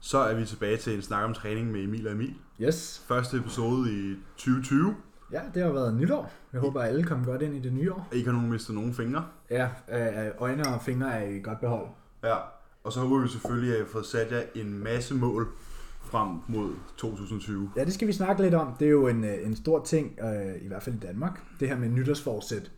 Så er vi tilbage til en snak om træning med Emil og Emil. Yes. Første episode i 2020. Ja, det har været nytår. Jeg håber, at alle kommer godt ind i det nye år. Ikke har nogen mistet nogen fingre. Ja, øh, øjne og fingre er i godt behold. Ja. Og så håber vi selvfølgelig, at jeg har fået sat jer en masse mål frem mod 2020. Ja, det skal vi snakke lidt om. Det er jo en, øh, en stor ting, øh, i hvert fald i Danmark, det her med nytårsforsæt.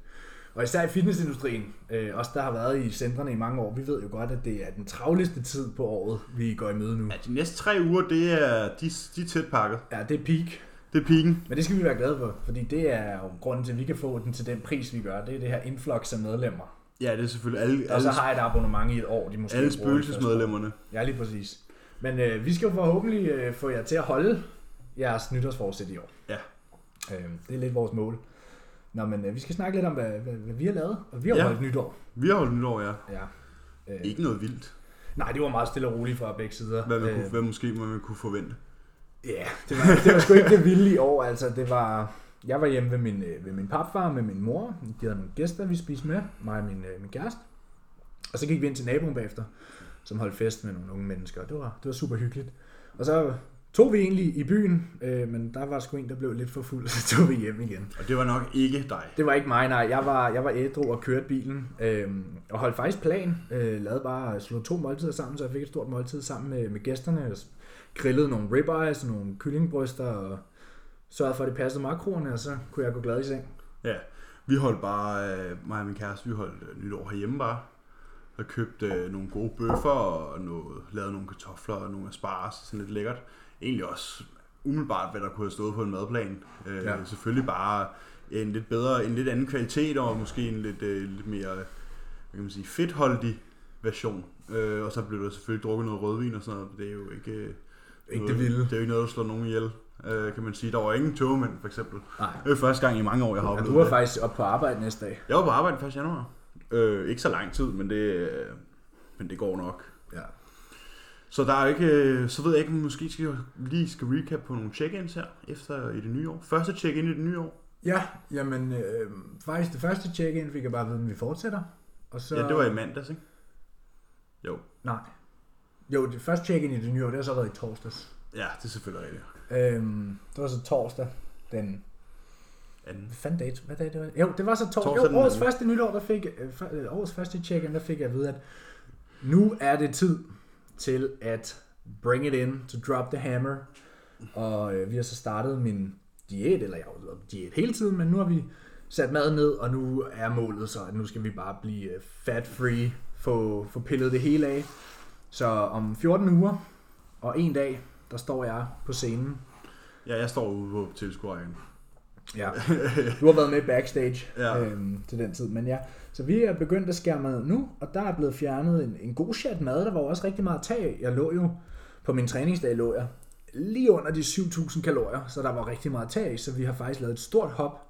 Og især i fitnessindustrien, øh, os der har været i centrene i mange år, vi ved jo godt, at det er den travleste tid på året, vi går i møde nu. Ja, de næste tre uger, det er, de, de er tæt pakket. Ja, det er peak. Det er piken. Men det skal vi være glade for, fordi det er jo grunden til, at vi kan få den til den pris, vi gør. Det er det her influx af medlemmer. Ja, det er selvfølgelig alle, Og så alle, har et abonnement i et år, de måske alle spøgelsesmedlemmerne. Ja, lige præcis. Men øh, vi skal jo forhåbentlig øh, få jer til at holde jeres nytårsforsæt i år. Ja. Øh, det er lidt vores mål. Nå, men øh, vi skal snakke lidt om, hvad, hvad, hvad vi har lavet. Og vi har Ja. holdt nytår. Vi har holdt nytår, ja. Ja. Øh, Ikke noget vildt. nej, det var meget stille og roligt fra begge sider. Hvad, man Øh, kunne, hvad måske man kunne forvente. Ja, det var, det var sgu ikke det vilde i år. Altså, det var... Jeg var hjemme ved min, øh, ved min papfar med min mor. De havde nogle gæster, vi spiste med. Mig og min, øh, min kæreste. Og så gik vi ind til naboen bagefter, som holdt fest med nogle unge mennesker. Det var, det var super hyggeligt. Og så tog vi egentlig i byen, øh, men der var sgu en, der blev lidt for fuld, så tog vi hjem igen. Og det var nok ikke dig. Det var ikke mig, nej. Jeg var, jeg var ædru og kørte bilen, øh, og holdt faktisk plan. Øh, lavede bare, slå to måltider sammen, så jeg fik et stort måltid sammen med, med gæsterne. Jeg grillede nogle ribeyes, nogle kyllingbryster, og sørgede for, at det passede makroerne, og så kunne jeg gå glad i seng. Ja, vi holdt bare, øh, mig og min kæreste, vi holdt øh, nytår herhjemme bare. Og købte øh, nogle gode bøffer og noget, lavede nogle kartofler og nogle asparges, sådan lidt lækkert. Egentlig også umiddelbart, hvad der kunne have stået på en madplan. Øh, ja. Ja. Selvfølgelig bare en lidt bedre, en lidt anden kvalitet og måske en lidt, øh, lidt mere, hvad kan man sige, fedtholdig version. Øh, og så blev der selvfølgelig drukket noget rødvin og sådan noget. Det er jo ikke, øh, Ikke noget, det vilde. Det er jo ikke noget, der slår nogen ihjel, øh, kan man sige. Der var ingen togmænd, for eksempel. Nej. Det er første gang i mange år, jeg har Ja, oplevet du var det. faktisk op på arbejde næste dag. Jeg var på arbejde 1. januar. Øh, ikke så lang tid, men det, øh, men det går nok. Ja. Så der er ikke, øh, så ved jeg ikke, om vi måske skal, lige skal recap på nogle check-ins her, efter i det nye år. Første check-in i det nye år. Ja, jamen øh, faktisk det første check-in fik jeg bare at vide, at vi fortsætter. Og så... Ja, det var i mandags, ikke? Jo. Nej. Jo, det første check-in i det nye år, det har så været i torsdags. Ja, det er selvfølgelig rigtigt. Øhm, det var så torsdag, den... Anden. Fanden dato? Hvad var det? Jo, det var så torsdag. Torsdag Jo, årets første nytår, der fik... Øh, øh, årets første check-in, der fik jeg at vide, at nu er det tid til at bring it in, to drop the hammer. Og øh, vi har så startet min diæt, eller jeg har lavet diæt hele tiden, men nu har vi sat maden ned, og nu er målet så, at nu skal vi bare blive øh, fat-free, få, få pillet det hele af. Så om 14 uger og en dag, der står jeg på scenen. Ja, jeg står ude på tilskuerrækken. Ja. Du har været med backstage Ja. øhm, til den tid, men ja. Så vi er begyndt at skære mad nu, og der er blevet fjernet en, en god chat mad. Der var også rigtig meget tag. Jeg lå jo på min træningsdag lå jeg lige under de 7.000 kalorier, så der var rigtig meget tag, så vi har faktisk lavet et stort hop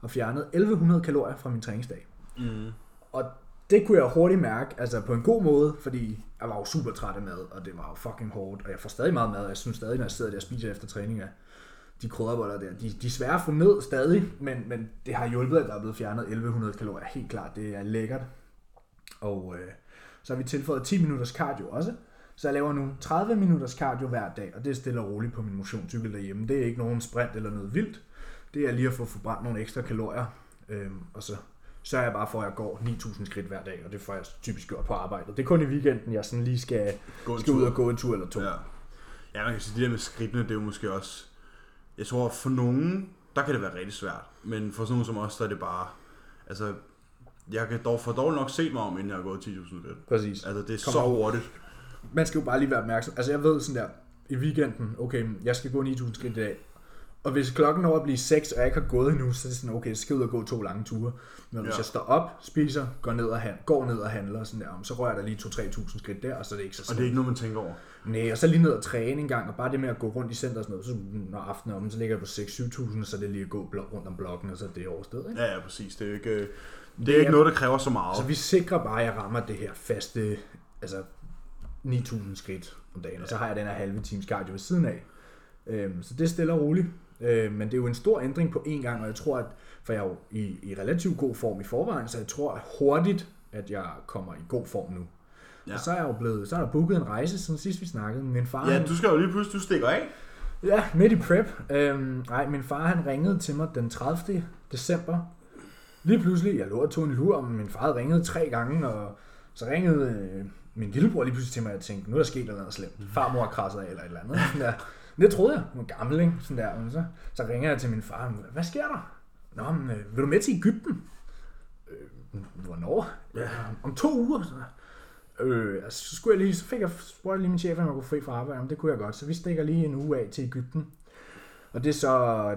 og fjernet 1100 kalorier fra min træningsdag. Mm. Og det kunne jeg hurtigt mærke, altså på en god måde, fordi jeg var jo super træt af mad, og det var jo fucking hårdt, og jeg får stadig meget mad, og jeg synes stadig, når jeg sidder der og spiser efter træning, at de krydderboller der, de, de er svære at få ned stadig, men, men det har hjulpet, at der er blevet fjernet 1100 kalorier, helt klart, det er lækkert. Og øh, så har vi tilføjet 10 minutters cardio også, så jeg laver nu 30 minutters cardio hver dag, og det er stille og roligt på min motionscykel derhjemme. Det er ikke nogen sprint eller noget vildt, det er lige at få forbrændt nogle ekstra kalorier, øhm, og så sørger jeg bare for, at jeg går 9.000 skridt hver dag, og det får jeg typisk gjort på arbejdet. Det er kun i weekenden, jeg sådan lige skal, skal ud og gå en tur eller to. Ja. ja, man kan sige, det der med skridtene, det er jo måske også... Jeg tror, for nogen, der kan det være rigtig svært. Men for sådan nogen som os, der er det bare... Altså, jeg kan dog for dårligt nok se mig om, inden jeg har gået 10.000 skridt. Præcis. Altså, det er Kom så op. hurtigt. Man skal jo bare lige være opmærksom. Altså jeg ved sådan der, i weekenden, okay, jeg skal gå 9.000 skridt i dag. Og hvis klokken når at blive 6, og jeg ikke har gået endnu, så er det sådan, okay, så skal jeg ud og gå to lange ture. Men hvis Ja. jeg står op, spiser, går ned og, hand, går ned og handler, og sådan der, så rører jeg da lige 2-3.000 skridt der, og så er det ikke så Og slemt. det er ikke noget, man tænker over. Nej, og så lige ned og træne en gang, og bare det med at gå rundt i center og sådan noget, så når aftenen om, så ligger jeg på 6-7.000, og så er det lige at gå blok rundt om blokken, og så er det overstået, ikke? Ja, ja, præcis. Det er jo ikke, det er Det ikke er- noget, der kræver så meget. Så vi sikrer bare, at jeg rammer det her faste, altså 9.000 skridt om dagen, og så har jeg den her halve times cardio ved siden af. Øhm, så det er stille og roligt. Øhm, men det er jo en stor ændring på én gang, og jeg tror, at for jeg er jo i, i relativt god form i forvejen, så jeg tror at hurtigt, at jeg kommer i god form nu. Ja. Og så er jeg jo blevet, så er der booket en rejse, siden sidst vi snakkede. Min far, Ja, du skal jo lige pludselig, du stikker af. Ja, midt i prep. Øhm, nej, min far han ringede til mig den 30. december. Lige pludselig, jeg lå og tog en lur, og min far ringet tre gange, og så ringede øh, min lillebror lige pludselig til mig, og jeg tænkte, nu er der sket noget slemt. Farmor har krasset af, eller et eller andet. Men det troede jeg, var gammel, ikke? Sådan der. Men så, så ringer jeg til min far, hvad sker der? Nå, men, øh, vil du med til Ægypten? Øh, hvornår? Ja. Om to uger. Så, Øh, altså, så, skulle jeg lige, så fik jeg, spurgte jeg lige min chef, om jeg kunne fri fra arbejde. Jamen, det kunne jeg godt. Så vi stikker lige en uge af til Ægypten. Og det er så,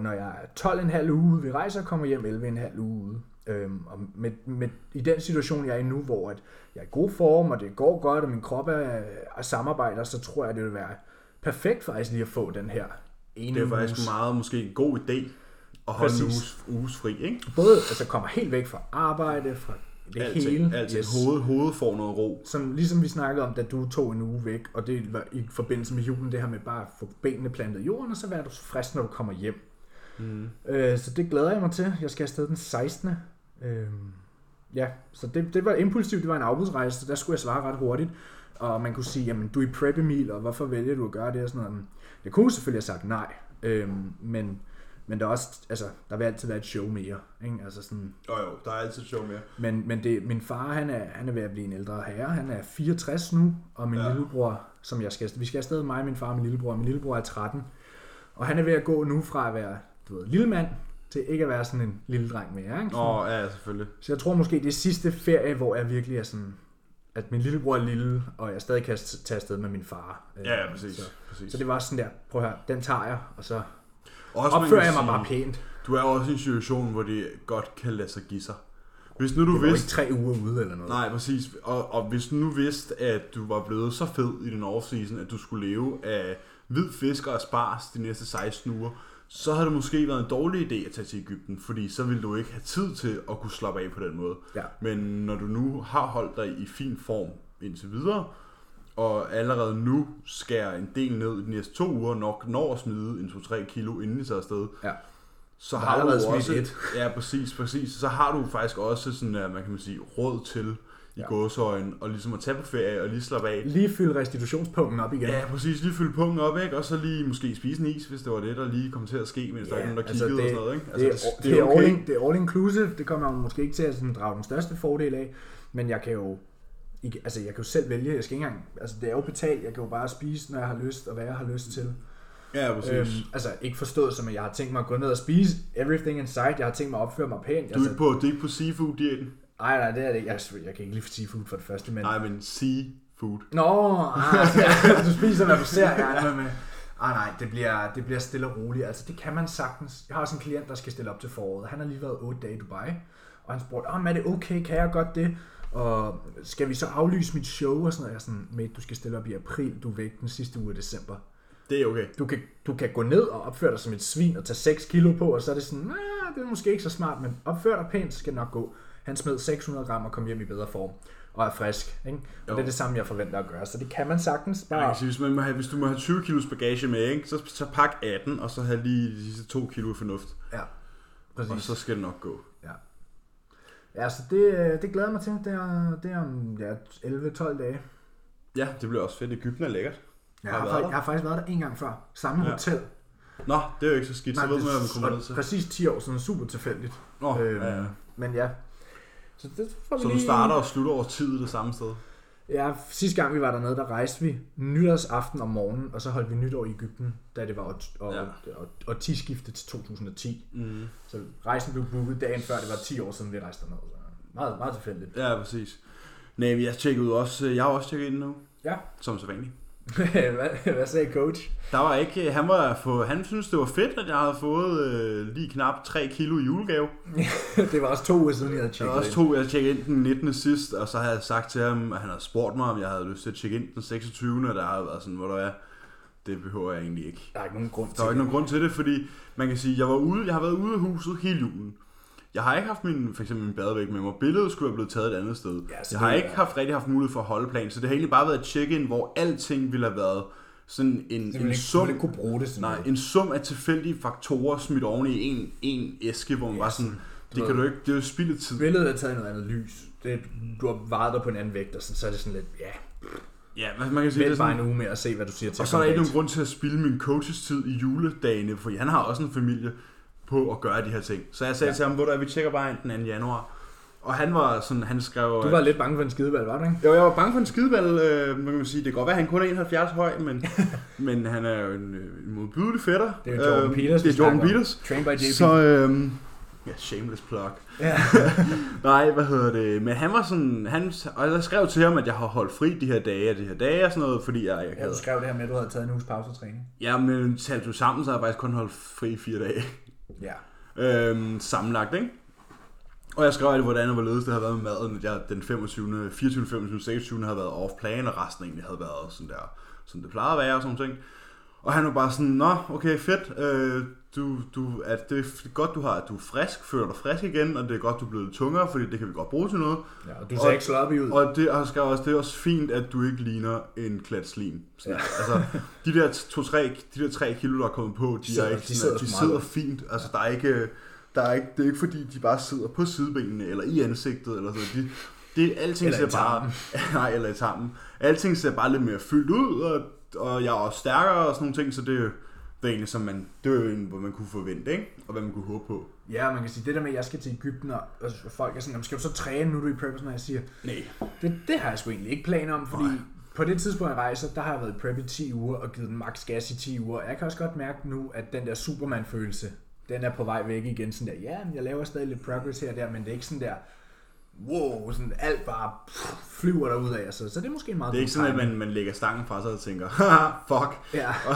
når jeg er 12,5 uge vi rejser kommer hjem 11,5 uge ude. Øhm, og med, med, i den situation, jeg er i nu, hvor at jeg er i god form, og det går godt, og min krop er, er samarbejder, så tror jeg, det vil være perfekt faktisk lige at få den her ene Det er faktisk uges- meget måske en god idé at holde en Præcis. uges, uges fri, ikke? Både altså kommer helt væk fra arbejde, fra det Alting, hele. alting. Yes. Hoved, hovedet får noget ro. Som, ligesom vi snakkede om, da du tog en uge væk, og det var i forbindelse med julen, det her med bare at få benene plantet i jorden, og så være du frisk, når du kommer hjem. Mm. Øh, så det glæder jeg mig til. Jeg skal afsted den 16. Øh, ja, så det, det var impulsivt, det var en afbudsrejse, så der skulle jeg svare ret hurtigt. Og man kunne sige, jamen du er i prep Emil, og hvorfor vælger du at gøre det? Og sådan noget. Jeg kunne selvfølgelig have sagt nej, øh, men, men der, er også, altså, der vil altid være et show mere. Ikke? Altså sådan, Jo jo, der er altid sjov mere. men, men det, min far, han er, han er ved at blive en ældre herre. Han er 64 nu, og min Ja. lillebror, som jeg skal, vi skal afsted, mig, min far og min lillebror. Min lillebror er 13. Og han er ved at gå nu fra at være, du ved, lille mand, til ikke at være sådan en lille dreng mere. Ikke? Åh, oh, ja, selvfølgelig. Så jeg tror måske, det er sidste ferie, hvor jeg virkelig er sådan, at min lillebror er lille, og jeg stadig kan tage afsted med min far. Øh, Ja, ja, præcis. Så, præcis. så det var sådan der, prøv høre, den tager jeg, og så Også, opfører jeg mig sige, bare pænt. Du er også i en situation, hvor det godt kan lade sig give sig. Hvis nu du Det vidste... ikke tre uger ude eller noget. Nej, præcis. Og, og hvis nu vidste, at du var blevet så fed i den off-season, at du skulle leve af hvid fisk og spars de næste 16 uger, så havde det måske været en dårlig idé at tage til Ægypten, fordi så ville du ikke have tid til at kunne slappe af på den måde. Ja. Men når du nu har holdt dig i fin form indtil videre, og allerede nu skærer en del ned i de næste to uger, nok når at smide en 2-3 kilo, inden de tager afsted, Ja. så har du også... et. Ja, præcis, præcis. Så har du faktisk også sådan, man kan man sige, råd til i Ja. gåsøjen, og ligesom at tage på ferie og lige slappe af. Lige fylde restitutionspunkten op igen. Ja, præcis. Lige fylde pungen op, ikke? Og så lige måske spise en is, hvis det var det, der lige kom til at ske, mens der Ja, ikke er nogen, der altså kiggede det- og sådan noget, ikke? Det, Altså, er, det, er all in, det er all inclusive, det kommer man måske ikke til at sådan, drage den største fordel af, men jeg kan jo ikke, altså jeg kan jo selv vælge, jeg skal ikke engang, altså det er jo betalt, jeg kan jo bare spise, når jeg har lyst, og hvad jeg har lyst til. Ja, præcis. Øhm, altså ikke forstået som, at jeg har tænkt mig at gå ned og spise everything in sight, jeg har tænkt mig at opføre mig pænt. du er Altså, ikke på, det er ikke på seafood-diæten? Nej, nej, det er det ikke. Jeg, jeg kan ikke lide seafood for det første, men... Nej, men seafood. Nå, ah, du spiser, hvad du ser, jeg er med. Ah, nej, det bliver, det bliver stille og roligt. Altså, det kan man sagtens. Jeg har også en klient, der skal stille op til foråret. Han har lige været 8 dage i Dubai. Og han spurgte, oh, er det okay, kan jeg godt det? Og skal vi så aflyse mit show og sådan noget? Jeg er sådan, mate, du skal stille op i april, du er væk den sidste uge af december. Det er okay. Du kan, du kan gå ned og opføre dig som et svin og tage 6 kilo på, og så er det sådan, nah, det er måske ikke så smart, men opfør dig pænt, skal nok gå. Han smed 600 gram og kom hjem i bedre form og er frisk. Ikke? Og Jo. det er det samme, jeg forventer at gøre. Så det kan man sagtens bare... kan sige, hvis, man må have, hvis du må have 20 kilos bagage med, ikke? Så, så pak 18, og så have lige de sidste 2 kilo fornuft. Ja, Og præcis. så skal det nok gå. Ja. Ja, så det, det glæder mig til. Det er, det er om ja, 11-12 dage. Ja, det bliver også fedt. Egypten er lækkert. Jeg Har har, jeg har faktisk været der en gang før. Samme Ja. hotel. Nå, det er jo ikke så skidt. Så ved man, hvad man kommer og ned til. Præcis 10 år siden. Super tilfældigt. Nå, Øhm, ja, ja. Men ja. Så det får Så du lige... starter og slutter over tid det samme sted? Ja, sidste gang vi var dernede, der rejste vi nytårsaften om morgenen, og så holdt vi nytår i Ægypten, da det var og, og, Ja. og, og 10 skiftet til 2010. Mm. Så rejsen blev booket dagen før, det var 10 år siden, vi rejste derned. Så meget, meget tilfældigt. Ja, præcis. Nej, jeg tjekkede også, jeg har også tjekket ind nu. Ja. Som så vanligt. hvad, hvad sagde coach? Der var ikke, han var få, han synes det var fedt, at jeg havde fået øh, lige knap 3 kilo julegave. det var også to uger siden, jeg havde tjekket var også to, jeg tjekkede ind den 19. sidst, og så havde jeg sagt til ham, at han havde spurgt mig, om jeg havde lyst til at tjekke ind den 26. Og der havde været sådan, hvor der er, det behøver jeg egentlig ikke. Der er ikke nogen grund til Der var ikke nogen grund til det, fordi man kan sige, jeg var ude, jeg har været ude af huset hele julen. Jeg har ikke haft min, for eksempel min badevæg med mig. Billedet skulle have blevet taget et andet sted. Ja, jeg har ikke er- haft rigtig haft mulighed for at holde plan, så det har egentlig bare været et check-in, hvor alting ville have været sådan en, en ikke, sum, ikke kunne bruge det sådan nej, noget. en sum af tilfældige faktorer smidt oven i en, en æske, hvor man Ja, bare sådan, sådan, det du kan ved- du ikke, det er jo spildet tid. Billedet er taget i noget andet lys. Det, du har vejet dig på en anden vægt, og sådan, så er det sådan lidt, ja, Ja, man kan sige, det er Vent bare sådan, en uge med at se, hvad du siger til og så er der ikke nogen grund til at spille min coaches tid i juledagene, for han har også en familie på at gøre de her ting. Så jeg sagde Ja. til ham, hvor der vi tjekker bare ind den 2. januar. Og han var sådan, han skrev... Du var lidt bange for en skidevalg, var du ikke? Jo, jeg var bange for en skideball, øh, man kan sige. Det kan godt være, at han kun er 71 høj, men, men han er jo en, øh, en modbydelig fætter. Det er jo Jordan Øh, Peters, Det er Jordan. Peters. Train by JP. Så, øh, ja, shameless plug. Ja. Nej, hvad hedder det? Men han var sådan, han, og jeg skrev til ham, at jeg har holdt fri de her dage og de her dage og sådan noget, fordi jeg, jeg ja, du skrev det her med, at du havde taget en uges pausetræning. Ja, men talte du sammen, så har jeg faktisk kun holdt fri i fire dage. Ja. Øhm, sammenlagt, ikke? Og jeg skrev, hvordan og hvorledes det havde været med maden, at jeg den 25., 24., 25., 26. havde været off-plan, og resten egentlig havde været sådan der, som det plejede at være og sådan ting. Og han var bare sådan, nå, okay, fedt, øh, du, du, at det er godt, du har, at du er frisk, føler dig frisk igen, og det er godt, du er blevet tungere, fordi det kan vi godt bruge til noget. ja og du ser Og- ikke sloppy ud. Og det, og skrev også, det er også fint, at du ikke ligner en klat slim. Sådan, ja. Altså, de der, to, tre, de der tre kilo, der er kommet på, de, sidder- er ikke, de sidder de sidder fint. Altså, der er ikke, der er ikke, det er ikke fordi, de bare sidder på sidebenene, eller i ansigtet, eller sådan de, det, alting Eller ser bare, nej, eller i tarmen. Alting ser bare lidt mere fyldt ud, og, og jeg er også stærkere og sådan nogle ting, så det, er jo- det er egentlig, som man, det er jo egentlig, hvad man kunne forvente, ikke? Og hvad man kunne håbe på. Ja, man kan sige, det der med, at jeg skal til Ægypten, og, og folk er sådan, "Jamen, skal du så træne, nu er du i prep, og jeg siger, Nej. det, det har jeg sgu egentlig ikke planer om, fordi Nej. på det tidspunkt, jeg rejser, der har jeg været i prep i 10 uger, og givet den max gas i 10 uger. Jeg kan også godt mærke nu, at den der Superman-følelse, den er på vej væk igen, sådan der, ja, jeg laver stadig lidt progress her og der, men det er ikke sådan der, wow, sådan alt bare pff, flyver der ud af, så, så det er måske en meget Det er ikke sådan, at man, man lægger stangen fra sig og tænker, haha, fuck. Ja, Og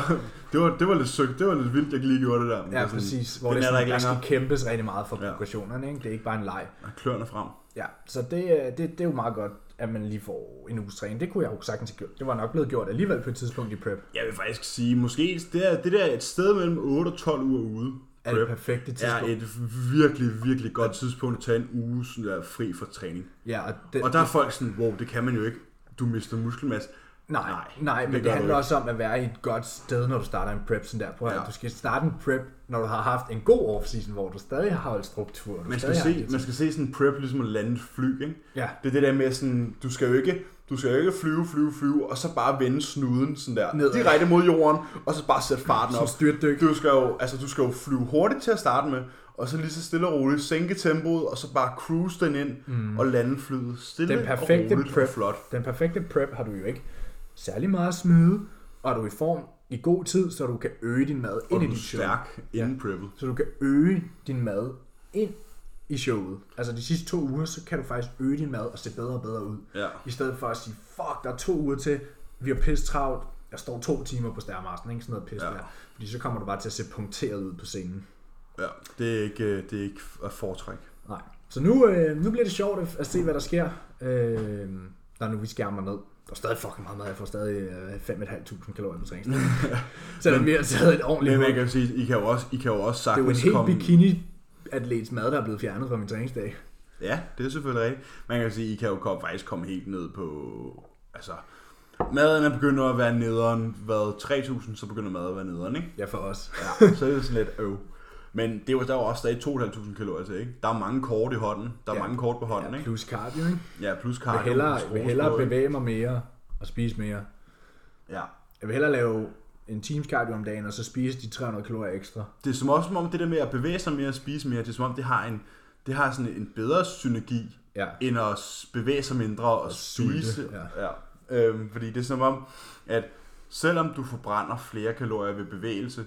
det var, det var lidt søgt, det var lidt vildt, jeg lige gjorde det der. Men det ja er sådan, præcis, hvor det er der sådan, der skal kæmpes rigtig meget for Ja. progressionerne, ikke? det er ikke bare en leg. Og kløerne frem. Ja, så det, øh, det, det er jo meget godt, at man lige får en uges træning. Det kunne jeg jo sagtens have gjort. Det var nok blevet gjort alligevel på et tidspunkt i prep. Jeg vil faktisk sige, måske det, er, det der er et sted mellem 8 og 12 uger ude. Er det perfekte er tidspunkt? et virkelig, virkelig godt tidspunkt at tage en uge sådan der, fri for træning. Ja, og, det, Og der er folk sådan, wow, det kan man jo ikke. Du mister muskelmasse. Nej, Nej, nej, det men det, handler også om at være i et godt sted, når du starter en prep sådan der. Prøv at Ja. du skal starte en prep, når du har haft en god off-season, hvor du stadig har holdt struktur. Man skal, se, man skal se sådan en prep ligesom at lande et fly, ikke? Ja, Det er det der med sådan, du skal jo ikke, du skal ikke flyve, flyve, flyve, og så bare vende snuden sådan der, Nedad. direkte mod jorden, og så bare sætte farten op. styrtdyk. Du skal, jo, altså, du skal jo flyve hurtigt til at starte med, og så lige så stille og roligt sænke tempoet, og så bare cruise den ind Mm. og lande flyet stille Den perfekte og roligt prep. og flot. Den perfekte prep har du jo ikke særlig meget smide, og du er i form i god tid, så du kan øge din mad Og ind i du dit show. stærk inden preppet. Så du kan øge din mad ind i showet. Altså de sidste to uger, så kan du faktisk øge din mad og se bedre og bedre ud. Ja. I stedet for at sige, fuck, der er to uger til, vi har pisse travlt, jeg står to timer på stærmasten, ikke sådan noget pisse Ja. der. Fordi så kommer du bare til at se punkteret ud på scenen. ja. Det er ikke, øh, det er ikke at foretræk. Nej. Så nu, øh, nu bliver det sjovt at, se, hvad der sker, øh, når nu vi skærmer ned. Der er stadig fucking meget mad. Jeg får stadig øh, 5.500 kalorier på træningsdagen. Selvom vi har taget et ordentligt Men hul. kan sige, I kan jo også, I kan jo også Det er jo en sagtens helt komme... bikini-atlets mad, der er blevet fjernet fra min træningsdag. Ja, det er selvfølgelig rigtigt. Man kan sige, I kan jo faktisk komme helt ned på... Altså, maden er begyndt at være nederen. Hvad, 3.000, så begynder maden at være nederen, ikke? Ja, for os. Ja, så er det sådan lidt øv. Men det var, der var også stadig 2.500 kalorier til, ikke? Der er mange kort i hånden. Der er Ja. mange kort på hånden, Ja, ikke? plus cardio, ikke? Ja, plus Jeg cardio. vil hellere, vil hellere bevæge mig mere og spise mere. Ja. Jeg vil hellere lave en times cardio om dagen, og så spise de 300 kalorier ekstra. Det er som også som om det der med at bevæge sig mere og spise mere, det er som om det har en, det har sådan en bedre synergi, Ja. end at bevæge sig mindre og, Og sulte, spise. ja. ja. Øhm, fordi det er som om, at selvom du forbrænder flere kalorier ved bevægelse,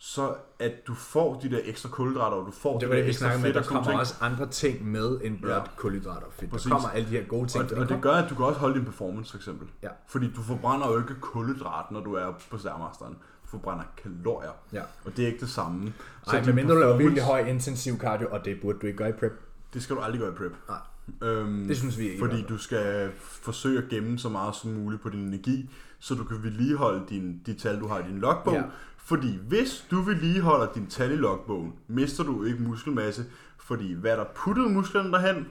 så at du får de der ekstra kulhydrater, og du får Det de var der det, vi ekstra fedt Der kommer ting. også andre ting med end blot Ja. kulhydrater og fedt. Præcis. Der kommer alle de her gode ting. Og, og det gør, at du kan også holde din performance, for eksempel. Ja. Fordi du forbrænder jo ikke kulhydrat, når du er på stærmasteren. Du forbrænder kalorier. Ja. Og det er ikke det samme. Nej, din medmindre du laver virkelig høj intensiv cardio, og det burde du ikke gøre i prep. Det skal du aldrig gøre i prep. Nej. Øhm, Det synes vi ikke. Fordi du skal forsøge at gemme så meget som muligt på din energi, så du kan vedligeholde din, de tal, du har i din logbog. Ja. Fordi hvis du vedligeholder din tal i logbogen, mister du ikke muskelmasse, fordi hvad der puttede musklerne derhen,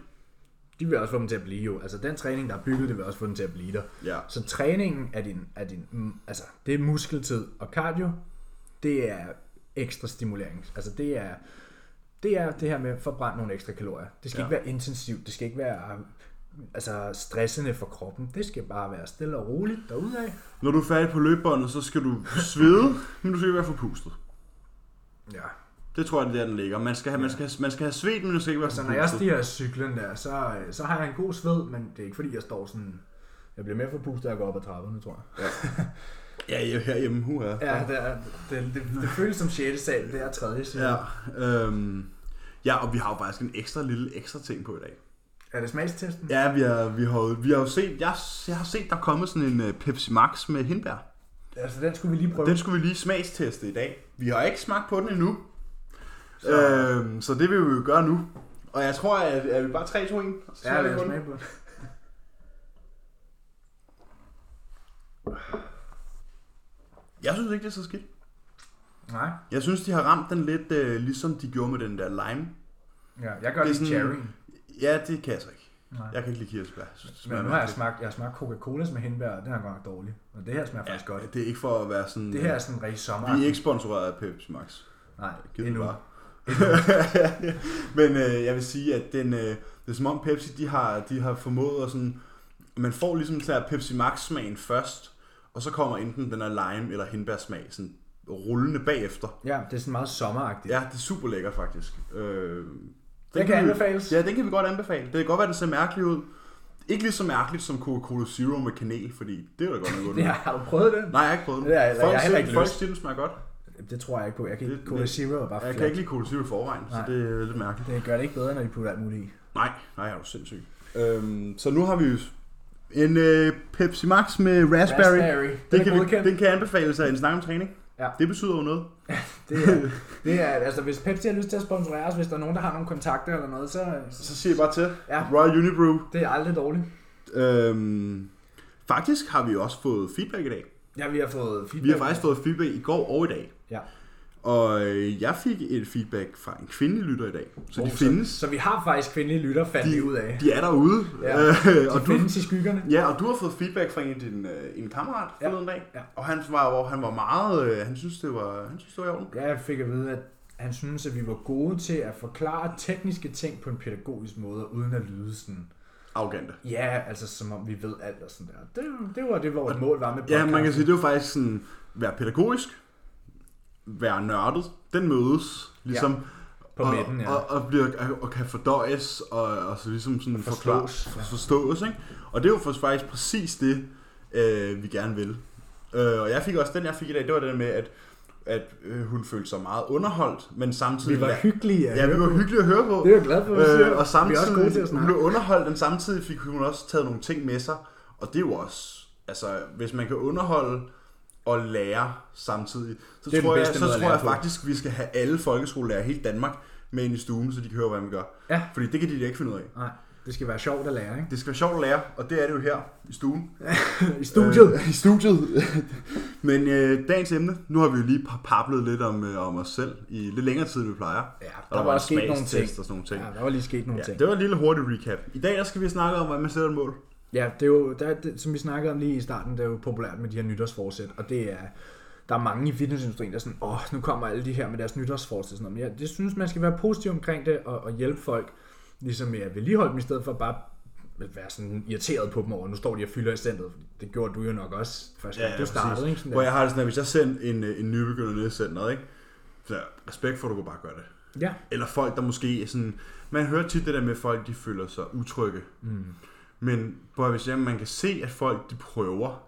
De vil også få dem til at blive jo. Altså den træning, der er bygget, det vil også få dem til at blive der. ja, Så træningen er din, er din mm, altså det er muskeltid, og cardio, det er ekstra stimulering. Altså det er, det er det her med at forbrænde nogle ekstra kalorier. Det skal Ja. ikke være intensivt, det skal ikke være altså stressende for kroppen. Det skal bare være stille og roligt derudad. Når du er færdig på løbebåndet, så skal du svede, men du skal ikke være forpustet. Ja. Det tror jeg, det er der, den ligger. Man skal have, man skal have, man skal have svedt, men du skal ikke være Altså, når jeg stiger af cyklen der, så, så har jeg en god sved, men det er ikke fordi, jeg står sådan... Jeg bliver mere forpustet, at gå op ad trapperne, tror jeg. Ja, ja, herhjemme, hu her. Ja, det, er, det, det, det føles som 6. sal, det er 3. sal. Ja, øhm, ja, og vi har jo faktisk en ekstra lille ekstra ting på i dag. Er det smagstesten? Ja, vi har, vi har, vi har jo set, jeg, jeg har set, der er kommet sådan en uh, Pepsi Max med hindbær. Altså, den skulle vi lige prøve. Den skulle vi lige smagsteste i dag. Vi har ikke smagt på den endnu. Så- Så, øhm, så det vil vi jo gøre nu. Og jeg tror, at, at vi bare 3, 2, 1. Ja, lad os smage på den. Jeg synes ikke, det er så skidt. Nej. Jeg synes, de har ramt den lidt, øh, ligesom de gjorde med den der lime. Ja, jeg gør Det det sådan- cherry. Ja, det kan jeg så ikke. Nej. Jeg kan ikke lide kirsebær. Men nu har jeg smagt, jeg har smagt Coca-Cola med hindbær, og den er godt nok dårlig. Og det her smager faktisk godt. Det er ikke for at være sådan... Det her er sådan rigtig sommer. Vi er ikke sponsoreret af Pepsi Max. Nej, Giv endnu. bare. Men øh, jeg vil sige, at den, øh, det er som om Pepsi, de har, de har formået at sådan... Man får ligesom her Pepsi Max-smagen først, og så kommer enten den her lime eller hindbær-smag sådan rullende bagefter. Ja, det er sådan meget sommeragtigt. Ja, det er super lækkert faktisk. Øh, Den kan anbefales. Ja, den kan vi godt anbefale. Det kan godt være, den ser mærkelig ud. Ikke lige så mærkeligt som Coca-Cola Zero med kanel, fordi det er da godt nok Det godt. har, har du prøvet den? Nej, jeg har ikke prøvet den. Det er- jeg folk har heller siger- ikke folk siger, den smager godt. Det tror jeg ikke på. Jeg kan ikke. Det- Cola det- Zero er bare Jeg kan ikke lide Cola Zero i forvejen, så Nej. det er lidt mærkeligt. Det gør det ikke bedre, når de putter alt muligt i. Nej, nej, er du sindssyg. Øhm, så nu har vi jo en øh, Pepsi Max med raspberry. Raspberry. Den Den kan, vi, den kan anbefales af en snak om træning. Ja. Det betyder jo noget. Det er, det er, altså hvis Pepsi har lyst til at sponsorere os, hvis der er nogen, der har nogle kontakter eller noget, så Så siger jeg bare til. Ja. Royal Unibrew. det er aldrig dårligt. Øhm, faktisk har vi også fået feedback i dag. Ja, vi har fået feedback. Vi har faktisk fået feedback i går og i dag. Ja. Og øh, jeg fik et feedback fra en kvindelig lytter i dag. Så de Oh, findes. Så, så vi har faktisk kvindelige lytter, fandt vi ud af. De er derude. Ja, De og du, findes i skyggerne. ja, og du har fået feedback fra en af dine øh, en kammerat Ja. forleden dag. Ja. Og han var, hvor han var meget, øh, han synes det var, han synes det var i orden. Ja, jeg fik at vide, at han synes, at vi var gode til at forklare tekniske ting på en pædagogisk måde, uden at lyde sådan, Arrogante. ja, altså som om vi ved alt og sådan der. Det, det var det, hvor et mål var med Ja, podcasten. man kan sige, det jo faktisk sådan, være pædagogisk, være nørdet, den mødes, ligesom, På og, midten, ja. og, og, bliver, og kan fordøjes, og, og så ligesom sådan Forstås, forstås, ja. for, forstås ikke? Og det er jo for- faktisk præcis det, øh, vi gerne vil. Øh, og jeg fik også den, jeg fik i dag, det var det der med, at, at øh, hun følte sig meget underholdt, men samtidig... Vi var hyggelige at Ja, vi var hyggelige at høre på. Det er jeg glad for, at. Øh, og samtidig, vi hun blev underholdt, men samtidig fik hun også taget nogle ting med sig. Og det er jo også, altså, hvis man kan underholde og lære samtidig, så Det tror jeg, så tror jeg faktisk, vi skal have alle folkeskolelærer i hele Danmark med ind i stuen, så de kan høre, hvad vi gør. Ja. Fordi det kan de ikke finde ud af. Nej, det skal være sjovt at lære, ikke? Det skal være sjovt at lære, og det er det jo her i stuen. I studiet. Øh, I studiet. Men øh, dagens emne, nu har vi jo lige paplet lidt om, øh, om os selv i lidt længere tid, end vi plejer. Ja, Og der var en også sket nogle ting. Og sådan nogle ting. Ja, der var lige sket nogle Ja, ting. det var et lille hurtigt recap. I dag der skal vi snakke om, hvordan man sætter et mål. Ja, det er jo, der, det, som vi snakkede om lige i starten, det er jo populært med de her nytårsforsæt, og det er, der er mange i fitnessindustrien, der er sådan, åh, nu kommer alle de her med deres nytårsforsæt. Sådan noget. Men jeg det synes, man skal være positiv omkring det, og, og hjælpe folk, ligesom med at vedligeholde dem, i stedet for bare at være sådan irriteret på dem over, nu står de og fylder i centret. Det gjorde du jo nok også, første gang du startede, ikke? Sådan Hvor jeg har det sådan, at hvis jeg sender en, øh, en nybegynder ned i centret, ikke? Så respekt for, at du kan bare gøre det. Ja, Eller folk, der måske sådan... Man hører tit det der med, folk de føler sig utrygge. mm. Men hvis jeg, man kan se, at folk de prøver...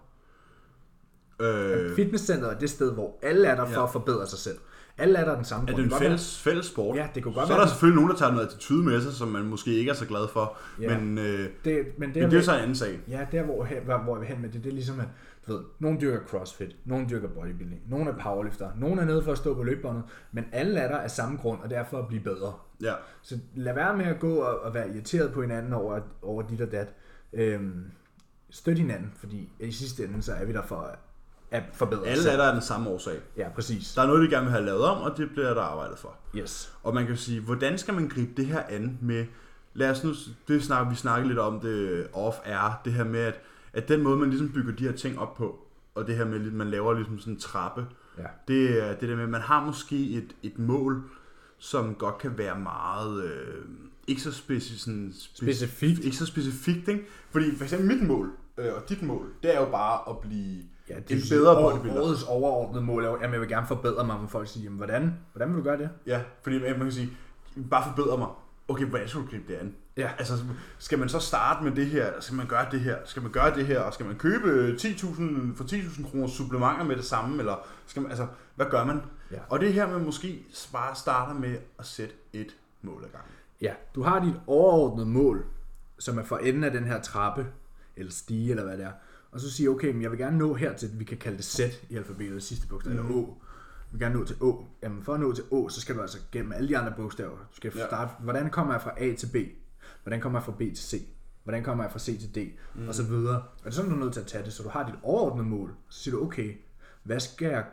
Øh, fitnesscenteret er det sted, hvor alle er der for Ja. at forbedre sig selv. Alle er der den samme er det en være- fælles, fælles sport? Ja, det kunne godt så er være, der selvfølgelig nogen, der tager noget attitude med sig, som man måske ikke er så glad for. Ja. Men, øh, det, men det, men er det er jo så en anden sag. Ja, der hvor, hvor, hvor jeg vil hen med det, det er ligesom, at du ved, nogen dyrker crossfit, nogen dyrker bodybuilding, nogen er powerlifter, nogen er nede for at stå på løbebåndet, men alle er der af samme grund, og det er for at blive bedre. Ja. Så lad være med at gå og, og være irriteret på hinanden over, over dit og dat. Øhm, støt hinanden, fordi i sidste ende, så er vi der for at, forbedre Alle selv. er der af den samme årsag. Ja, præcis. Der er noget, de gerne vil have lavet om, og det bliver der arbejdet for. Yes. Og man kan sige, hvordan skal man gribe det her an med, lad os nu, det snakker, vi snakker lidt om det off-air, det her med, at, at den måde, man ligesom bygger de her ting op på, og det her med, at man laver ligesom sådan en trappe, Ja. det er det der med, at man har måske et, et mål, som godt kan være meget... Øh, ikke så speci- sådan speci- Specifikt. Ikke så specifikt, ikke? Fordi for eksempel mit mål øh, og dit mål, det er jo bare at blive Ja, en det bedre år- bodybuilder. Årets overordnede mål er jo, jamen jeg vil gerne forbedre mig, men folk siger, jamen hvordan, hvordan vil du gøre det? Ja, fordi man kan sige, bare forbedre mig. Okay, hvordan skal du gribe det an? Ja. Altså, skal man så starte med det her, eller skal man gøre det her, skal man gøre det her, og skal man købe 10.000 for 10.000 kroner supplementer med det samme, eller skal man, altså, hvad gør man? Ja. Og det er her, man måske bare starter med at sætte et mål ad gangen. Ja, du har dit overordnede mål, som er for enden af den her trappe, eller stige, eller hvad det er. Og så siger okay, men jeg vil gerne nå hertil, vi kan kalde det Z i alfabetet, sidste bogstav, eller Å. Jeg vil gerne nå til Å. Jamen for at nå til Å, så skal du altså gennem alle de andre bogstaver. Du skal Ja. starte, hvordan kommer jeg fra A til B? Hvordan kommer jeg fra B til C? Hvordan kommer jeg fra C til D? Mm. Og så videre. Og det er sådan, du er nødt til at tage det, så du har dit overordnede mål. Så siger du, okay, hvad skal jeg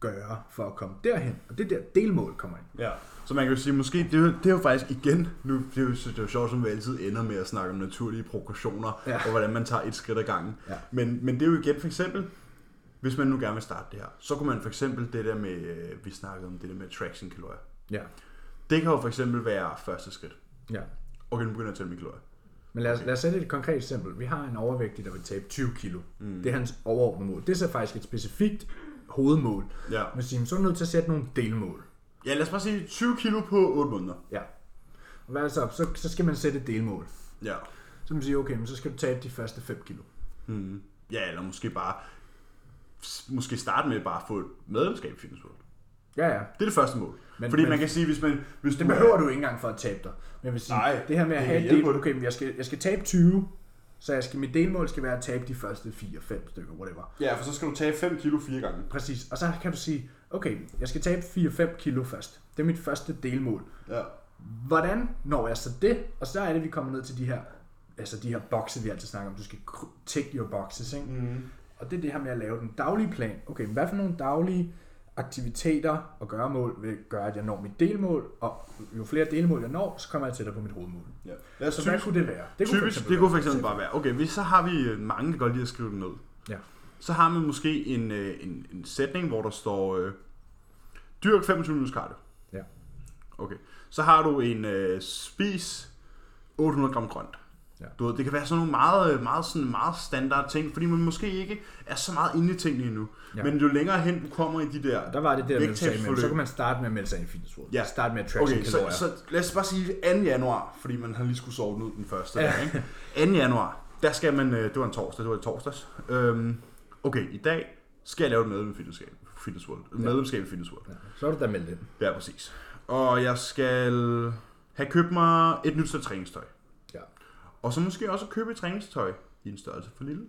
gøre for at komme derhen? Og det er der delmål kommer ind. Ja. Så man kan jo sige, måske, det er jo, det er jo faktisk igen, nu det er jo, det er jo sjovt, som vi altid ender med at snakke om naturlige progressioner, Ja. og hvordan man tager et skridt ad gangen. Ja. Men, men det er jo igen for eksempel, hvis man nu gerne vil starte det her, så kunne man for eksempel det der med, øh, vi snakkede om det der med traction kalorier. Ja. Det kan jo for eksempel være første skridt. ja. Okay, nu begynder jeg at tælle mine kalorier. Men lad os, lad os sætte et konkret eksempel. Vi har en overvægtig, der vil tabe 20 kilo. Mm. Det er hans overordnede mål. Det er så faktisk et specifikt hovedmål. Ja. Men sige, så er du nødt til at sætte nogle delmål. Ja, lad os bare sige 20 kilo på 8 måneder. Ja. Og hvad er så? så? Så skal man sætte et delmål. Ja. Så man siger, okay, men så skal du tabe de første 5 kilo. Mm. Ja, eller måske bare, måske starte med bare at få et medlemskab i Fitness World. Ja, ja. Det er det første mål. Men- Fordi men- man kan sige, hvis man... Hvis Det behøver du ikke engang for at tabe dig. Men jeg vil sige, Nej, det her med at have et del, okay, men jeg skal, jeg skal tabe 20, så jeg skal, mit delmål skal være at tabe de første 4-5 stykker, whatever. Ja, for så skal du tage 5 kilo fire gange. Præcis. Og så kan du sige, okay, jeg skal tabe 4-5 kilo først. Det er mit første delmål. Ja. Hvordan når jeg så det? Og så er det, vi kommer ned til de her, altså de her bokse, vi altid snakker om. Du skal tick your boxes, ikke? Mm. Og det er det her med at lave den daglige plan. Okay, hvad for nogle daglige aktiviteter og gøremål vil gøre, at jeg når mit delmål, og jo flere delmål jeg når, så kommer jeg tættere på mit hovedmål. Ja. Lad os Så hvad kunne det være? Det typisk, for typisk, det kunne for eksempel bare være, okay, hvis så har vi øh, mange, der godt lide at skrive det ned. Ja. Så har man måske en, øh, en, en sætning, hvor der står, øh, dyrk 25 minutters cardio. Ja. Okay. Så har du en øh, spis 800 gram grønt. Ja. Du ved, det kan være sådan nogle meget, meget, sådan meget standard ting, fordi man måske ikke er så meget inde i tingene endnu. Ja. Men jo længere hen du kommer i de der... Og der var det der, med, sagde, men så kan man starte med at melde sig ind i Fitness World. Ja. Starte med at track Okay, så, så lad os bare sige 2. januar, fordi man har lige skulle sove den ud den første Ja. dag, ikke? 2. januar, der skal man, øh, det var en torsdag, det var i torsdags. Øhm, okay, i dag skal jeg lave et medlem i Fitness, Fitness World. Ja. medlemskab i Fitness World. Ja, så er du da meldt ind. Ja, præcis. Og jeg skal have købt mig et nyt sæt træningstøj. Og så måske også købe et træningstøj i en størrelse for lille.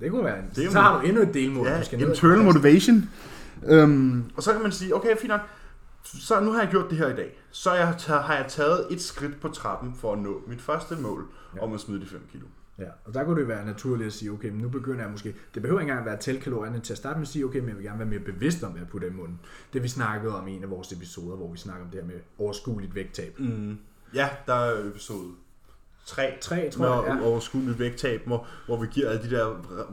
Det kunne være en. Det så har du endnu et delmål. Ja, du skal ned internal og- motivation. Øhm, og så kan man sige, okay, fint nok. Så nu har jeg gjort det her i dag. Så jeg, har jeg taget et skridt på trappen for at nå mit første mål Ja. om at smide de 5 kilo. Ja, og der kunne det være naturligt at sige, okay, men nu begynder jeg måske, det behøver ikke engang at være at tælle kalorierne til at starte med at sige, okay, men jeg vil gerne være mere bevidst om, hvad jeg putter i munden. Det vi snakkede om i en af vores episoder, hvor vi snakker om det her med overskueligt vægttab. Mm. Ja, der er episode 3. Tre, tror jeg, med ja. overskueligt vægttab, hvor, hvor vi giver alle de der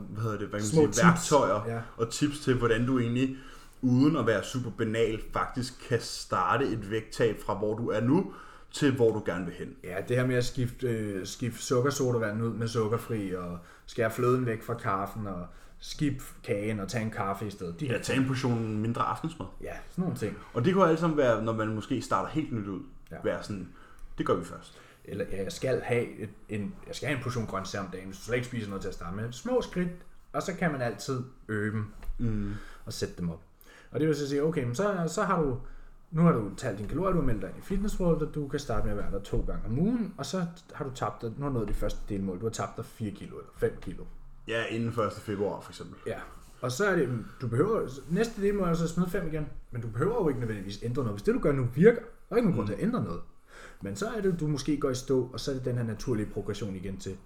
hvad hedder det, hvad kan Små man sige, tips. værktøjer Ja. og tips til, hvordan du egentlig, uden at være super banal, faktisk kan starte et vægttab fra hvor du er nu, til hvor du gerne vil hen. Ja, det her med at skifte, øh, skifte sukkersodavand ud med sukkerfri, og skære fløden væk fra kaffen, og skib kagen og tage en kaffe i stedet. De Ja, tage en portion mindre aftensmad. Ja, sådan nogle ting. Og det kunne alt sammen være, når man måske starter helt nyt ud, ja. være sådan, det gør vi først. Eller ja, jeg skal have et, en, jeg skal have en portion grøntsager om dagen, hvis du slet ikke spiser noget til at starte med. Små skridt, og så kan man altid øve dem Mm. og sætte dem op. Og det vil så sige, okay, men så, så har du, nu har du talt dine kalorier, du har meldt dig ind i Fitness World, og du kan starte med at være der to gange om ugen, og så har du tabt dig, nu har nået de første delmål, du har tabt dig 4 kilo eller 5 kilo. Ja, inden 1. februar for eksempel. Ja. Og så er det, du behøver, næste delmål så smide 5 igen, men du behøver jo ikke nødvendigvis ændre noget. Hvis det du gør nu virker, der er ikke nogen grund til at ændre noget. Men så er det, du måske går i stå, og så er det den her naturlige progression igen til,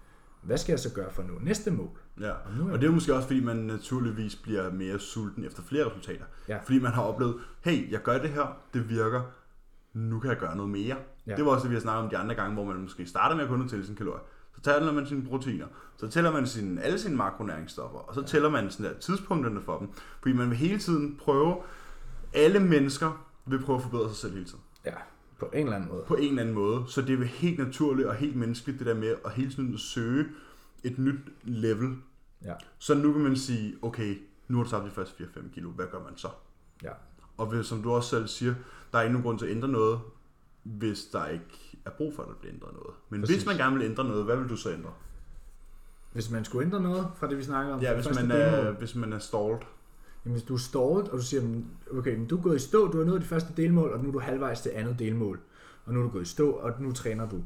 hvad skal jeg så gøre for at nå næste mål? Ja, nu er- og det er måske også, fordi man naturligvis bliver mere sulten efter flere resultater. Ja. Fordi man har oplevet, hey, jeg gør det her, det virker, nu kan jeg gøre noget mere. Ja. Ja. Det var også det, vi har snakket om de andre gange, hvor man måske starter med at kun tælle sine kalorier. Så tæller man sine proteiner, så tæller man sine, alle sine makronæringsstoffer, og så tæller man sådan der tidspunkterne for dem. Fordi man vil hele tiden prøve, alle mennesker vil prøve at forbedre sig selv hele tiden. Ja, på en eller anden måde. På en eller anden måde. Så det er vel helt naturligt og helt menneskeligt, det der med at hele tiden søge et nyt level. Ja. Så nu kan man sige, okay, nu har du tabt de første 4-5 kilo, hvad gør man så? Ja. Og hvis, som du også selv siger, der er ikke nogen grund til at ændre noget, hvis der ikke er brug for, at der bliver ændret noget. Men Præcis. hvis man gerne vil ændre noget, hvad vil du så ændre? Hvis man skulle ændre noget fra det, vi snakker om. Ja, hvis man, er, hvis man er stalled. Jamen, hvis du er stålet, og du siger, "Men, okay, men du er gået i stå, du har nået det første delmål, og nu er du halvvejs til andet delmål. Og nu er du gået i stå, og nu træner du.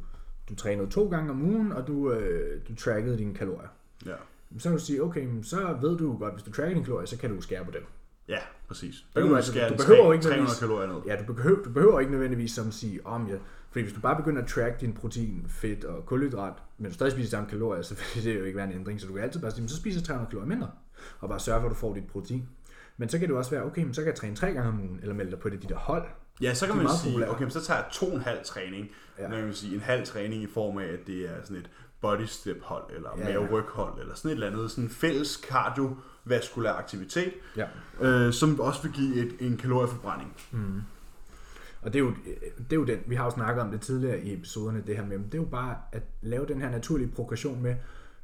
Du trænede to gange om ugen, og du, øh, du trackede dine kalorier. Ja. Så kan du sige, okay, så ved du godt, hvis du tracker dine kalorier, så kan du skære på dem. Ja, præcis. er jo altså- du behøver jo ikke 300 nødvendigvis- kalorier ned. Ja, du behøver, du behøver ikke nødvendigvis som at sige, om ja, fordi hvis du bare begynder at track din protein, fedt og kulhydrat, men du stadig spiser samme kalorier, så vil det jo ikke være en ændring, så du kan altid bare sige, "Men så spiser jeg 300 kalorier mindre, og bare sørge for, at du får dit protein. Men så kan det også være, okay, men så kan jeg træne tre gange om ugen, eller melde dig på det de der hold. Ja, så kan man sige, populære. okay, men så tager jeg to og en halv træning. Ja. Man kan sige en halv træning i form af, at det er sådan et body step hold, eller Ja, ja, ja. eller sådan et eller andet, sådan en fælles kardiovaskulær aktivitet, Ja. øh, som også vil give et, en kalorieforbrænding. Mm. Og det er, jo, det er jo den, vi har jo snakket om det tidligere i episoderne, det her med, det er jo bare at lave den her naturlige progression med,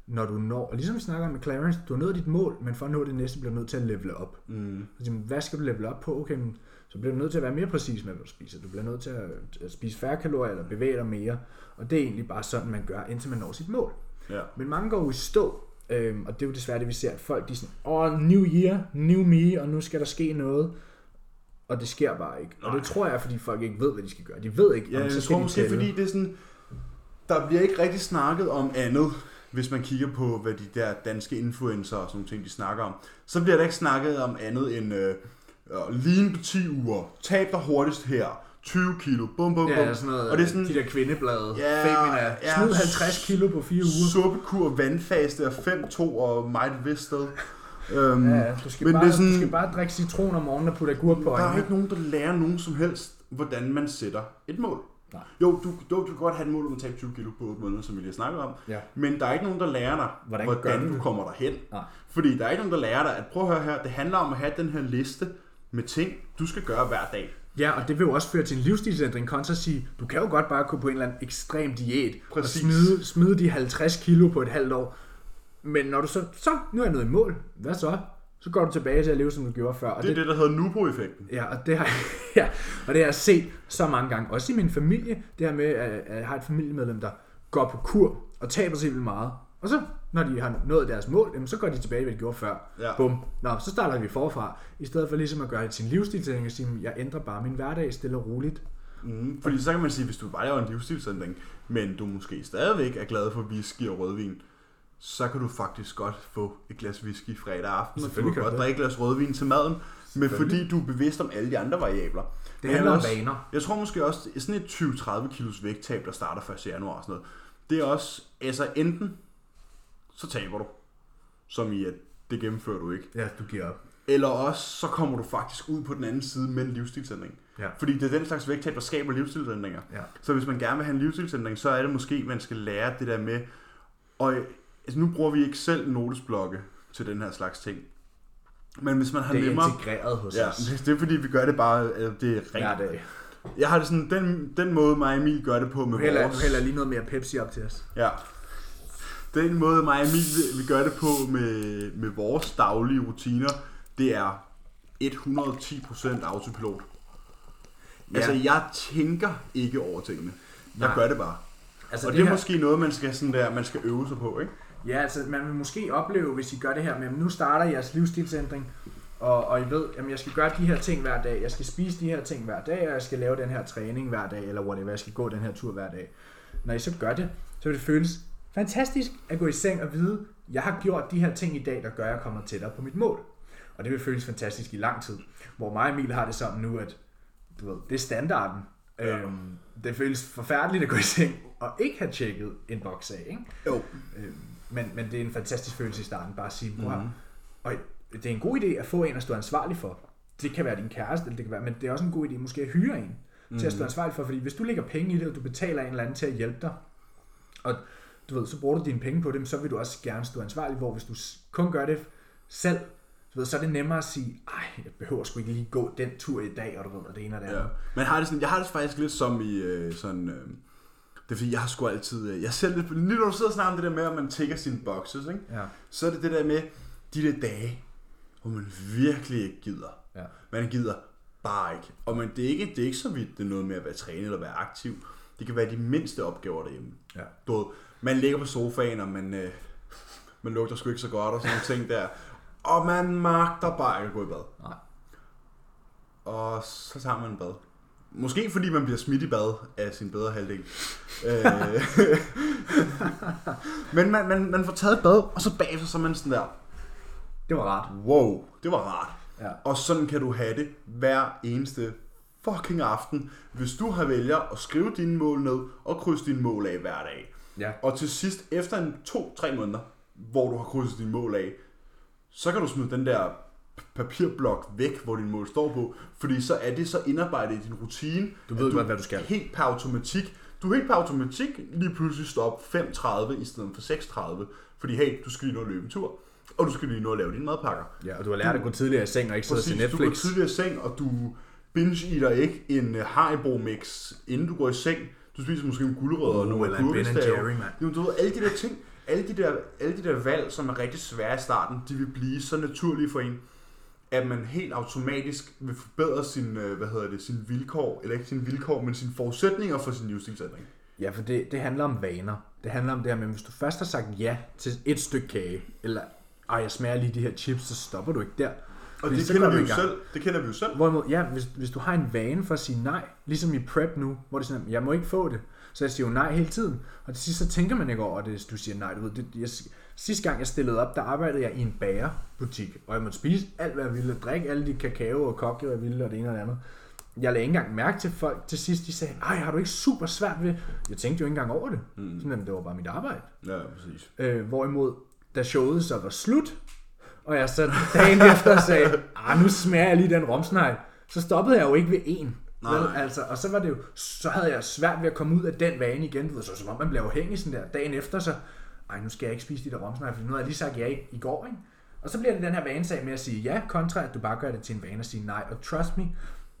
når du når, og ligesom vi snakker om med Clarence, du har nået dit mål, men for at nå det næste, bliver du nødt til at levele op. Mm. Så hvad skal du level op på? Okay, men så bliver du nødt til at være mere præcis med, hvad du spiser. Du bliver nødt til at at spise færre kalorier, eller bevæge dig mere. Og det er egentlig bare sådan, man gør, indtil man når sit mål. Ja. Men mange går jo i stå, øhm, og det er jo desværre det, vi ser, at folk de er sådan, åh, new year, new me, og nu skal der ske noget. Og det sker bare ikke. Og det Nej. tror jeg, fordi folk ikke ved, hvad de skal gøre. De ved ikke, Ja, om jeg så skal tror de måske, fordi det er sådan, der bliver ikke rigtig snakket om andet, hvis man kigger på, hvad de der danske influencer og sådan nogle ting, de snakker om. Så bliver der ikke snakket om andet end øh, øh, lean på 10 uger, tab dig hurtigst her, 20 kilo, bum bum bum. Ja, sådan noget, og det er sådan, de der kvindeblade, Ja, Femina, ja, smid 50 kilo på fire uger. suppekur, vandfaste og 5-2 og meget et vist sted. Øhm, Ja, du skal, men bare, det er sådan- du skal bare drikke citron om morgenen og putte agurk på Der er øjnene. ikke nogen, der lærer nogen som helst, hvordan man sætter et mål. Nej. Jo, du, du, du kan godt have et mål om at tabe 20 kilo på 8 måneder, som vi lige har snakket om. Ja. Men der er ikke nogen, der lærer dig, Hvordan hvordan, du det? kommer derhen. Nej. Fordi der er ikke nogen, der lærer dig, at prøv at høre her, det handler om at have den her liste med ting, du skal gøre hver dag. Ja, og det vil jo også føre til en livsstilsændring, kontra at sige, du kan jo godt bare gå på en eller anden ekstrem diæt, Præcis. og smide, smide de 50 kilo på et halvt år. Men når du så, så nu er jeg nået i mål, hvad så? Så går du tilbage til at leve, som du gjorde før. Og Det er det, der hedder Nubo-effekten. Ja, og det har, ja, og det har jeg set så mange gange. Også i min familie, det her med, at jeg har et familiemedlem, der går på kur og taber sig vildt meget. Og så, når de har nået deres mål, jamen, så går de tilbage, hvad de gjorde før. Ja. Bum. Nå, så starter vi forfra. I stedet for ligesom at gøre det til en livsstilsændring og sige, jeg ændrer bare min hverdag stille og roligt. Mm, fordi så kan man sige, hvis du bare laver en livsstilsændring, men du måske stadigvæk er glad for whisky og rødvin, så kan du faktisk godt få et glas whisky fredag aften, og du kan godt det. drikke et glas rødvin til maden, men fordi du er bevidst om alle de andre variabler. Det handler om vaner. Jeg tror måske også, sådan et 20-30 kilos vægttab, der starter 1. januar og sådan noget, det er også, altså enten, så taber du, som i at det gennemfører du ikke, Ja, du giver op. eller også så kommer du faktisk ud på den anden side med en livsstilsændring. Ja. Fordi det er den slags vægttab, der skaber livsstilsændringer. Ja. Så hvis man gerne vil have en livsstilsændring, så er det måske, man skal lære det der med, og altså nu bruger vi ikke selv notesblokke til den her slags ting. Men hvis man har Det er nemmere... integreret hos Ja, os. det er fordi, vi gør det bare, det er Hver rent. dag. Jeg har det sådan, den, den måde mig og Emil gør det på med hælder, du vores... hælder lige noget mere Pepsi op til os. Ja. Den måde mig og Emil vi- gør det på med, med vores daglige rutiner, det er 110% autopilot. Ja. Altså, jeg tænker ikke over tingene. Jeg Nej. gør det bare. Altså og det, er måske noget, man skal, sådan der, man skal øve sig på, ikke? Ja, altså man vil måske opleve, hvis I gør det her med, at nu starter jeres livsstilsændring, og, og I ved, at jeg skal gøre de her ting hver dag, jeg skal spise de her ting hver dag, og jeg skal lave den her træning hver dag, eller whatever, jeg skal gå den her tur hver dag. Når I så gør det, så vil det føles fantastisk at gå i seng og vide, jeg har gjort de her ting i dag, der gør, at jeg kommer tættere på mit mål. Og det vil føles fantastisk i lang tid. Hvor mig og Emil har det sådan nu, at du ved, det er standarden. Ja. Øhm, det føles forfærdeligt at gå i seng og ikke have tjekket en boks af, ikke? Jo. Øh, men, men det er en fantastisk følelse i starten, bare at sige, Mhm. mm-hmm. og det er en god idé at få en at stå ansvarlig for. Det kan være din kæreste, eller det kan være, men det er også en god idé måske at hyre en mm-hmm. til at stå Mhm. ansvarlig for, fordi hvis du lægger penge i det, og du betaler en eller anden til at hjælpe dig, og du ved, så bruger du dine penge på dem, så vil du også gerne stå ansvarlig, hvor hvis du kun gør det selv, Du ved, så er det nemmere at sige, ej, jeg behøver sgu ikke lige gå den tur i dag, og du ved, og det ene og det andet. Ja. Men har det, sådan, jeg har det faktisk lidt som i øh, sådan... Øh, det er fordi, jeg har sgu altid... Øh, jeg selv lidt... Lige når du sidder snakker om det der med, at man tækker sine boxes, ikke? Ja. så er det det der med de der dage, hvor man virkelig ikke gider. Ja. Man gider bare ikke. Og man, det, er ikke, det er ikke så vidt, det er noget med at være trænet eller være aktiv. Det kan være de mindste opgaver derhjemme. Ja. Du ved, man ligger på sofaen, og man, øh, man lugter sgu ikke så godt og sådan nogle ting der. Og man magter bare ikke at gå i bad. Nej. Og så tager man en bad. Måske fordi man bliver smidt i bad af sin bedre halvdel. Øh, Men man, man, man får taget et bad, og så bagefter så er man sådan der, Det var rart. wow, det var rart. Ja. Og sådan kan du have det hver eneste fucking aften, hvis du har vælger at skrive dine mål ned og krydse dine mål af hver dag. Ja. Og til sidst, efter en to-tre måneder, hvor du har krydset dine mål af, så kan du smide den der papirblok væk, hvor dine mål står på, fordi så er det så indarbejdet i din rutine. Du ved godt, hvad du skal. Helt per automatik. Du helt per automatik lige pludselig stå op 5.30 i stedet for 6.30, fordi hey, du skal lige nå at løbe en tur, og du skal lige nå at lave dine madpakker. Ja, og du har lært at gå tidligere i seng og ikke sidde og se Præcis, du går Netflix. tidligere i seng, og du binge-eater ikke en uh, Haribo-mix, inden du går i seng. Du spiser måske en gulerødder og Uh, nogle eller en Ben. Jerry, mand. Jo, du ved, alle de der ting, alle de der, alle de der valg, som er rigtig svære i starten, de vil blive så naturlige for en, at man helt automatisk vil forbedre sin, øh, hvad hedder det, sin vilkår, eller ikke sin vilkår, men sine forudsætninger for sin livsstilsændring. Ja, for det, det handler om vaner. Det handler om det her med, hvis du først har sagt ja til et stykke kage, eller ej, jeg smager lige de her chips, så stopper du ikke der. Og det kender vi jo selv. Det kender vi jo selv. Hvorimod, ja, hvis, hvis du har en vane for at sige nej, ligesom i prep nu, hvor det er sådan, jeg må ikke få det, så jeg siger jo nej hele tiden. Og til sidst så tænker man ikke over det, hvis du siger nej. Du ved, det, jeg, sidste gang jeg stillede op, der arbejdede jeg i en bagerbutik, og jeg måtte spise alt, hvad jeg ville, drikke alle de kakao og kokke, jeg ville, og det ene og det andet. Jeg lagde ikke engang mærke til folk til sidst, de sagde, ej, har du ikke super svært ved Jeg tænkte jo ikke engang over det. Mm. Sådan, det var bare mit arbejde. Ja, præcis. Øh, hvorimod, da showet så var slut, og jeg så dagen efter sagde, ah, nu smager jeg lige den romsnegl, så stoppede jeg jo ikke ved en. Nej, Vel, nej. altså, og så var det jo, så havde jeg svært ved at komme ud af den vane igen, du ved, så som om man bliver afhængig sådan der, dagen efter, så, ej, nu skal jeg ikke spise de der romsnegl, for nu har jeg lige sagt ja i, i går, ikke? Og så bliver det den her vanesag med at sige ja, kontra at du bare gør det til en vane at sige nej. Og trust me,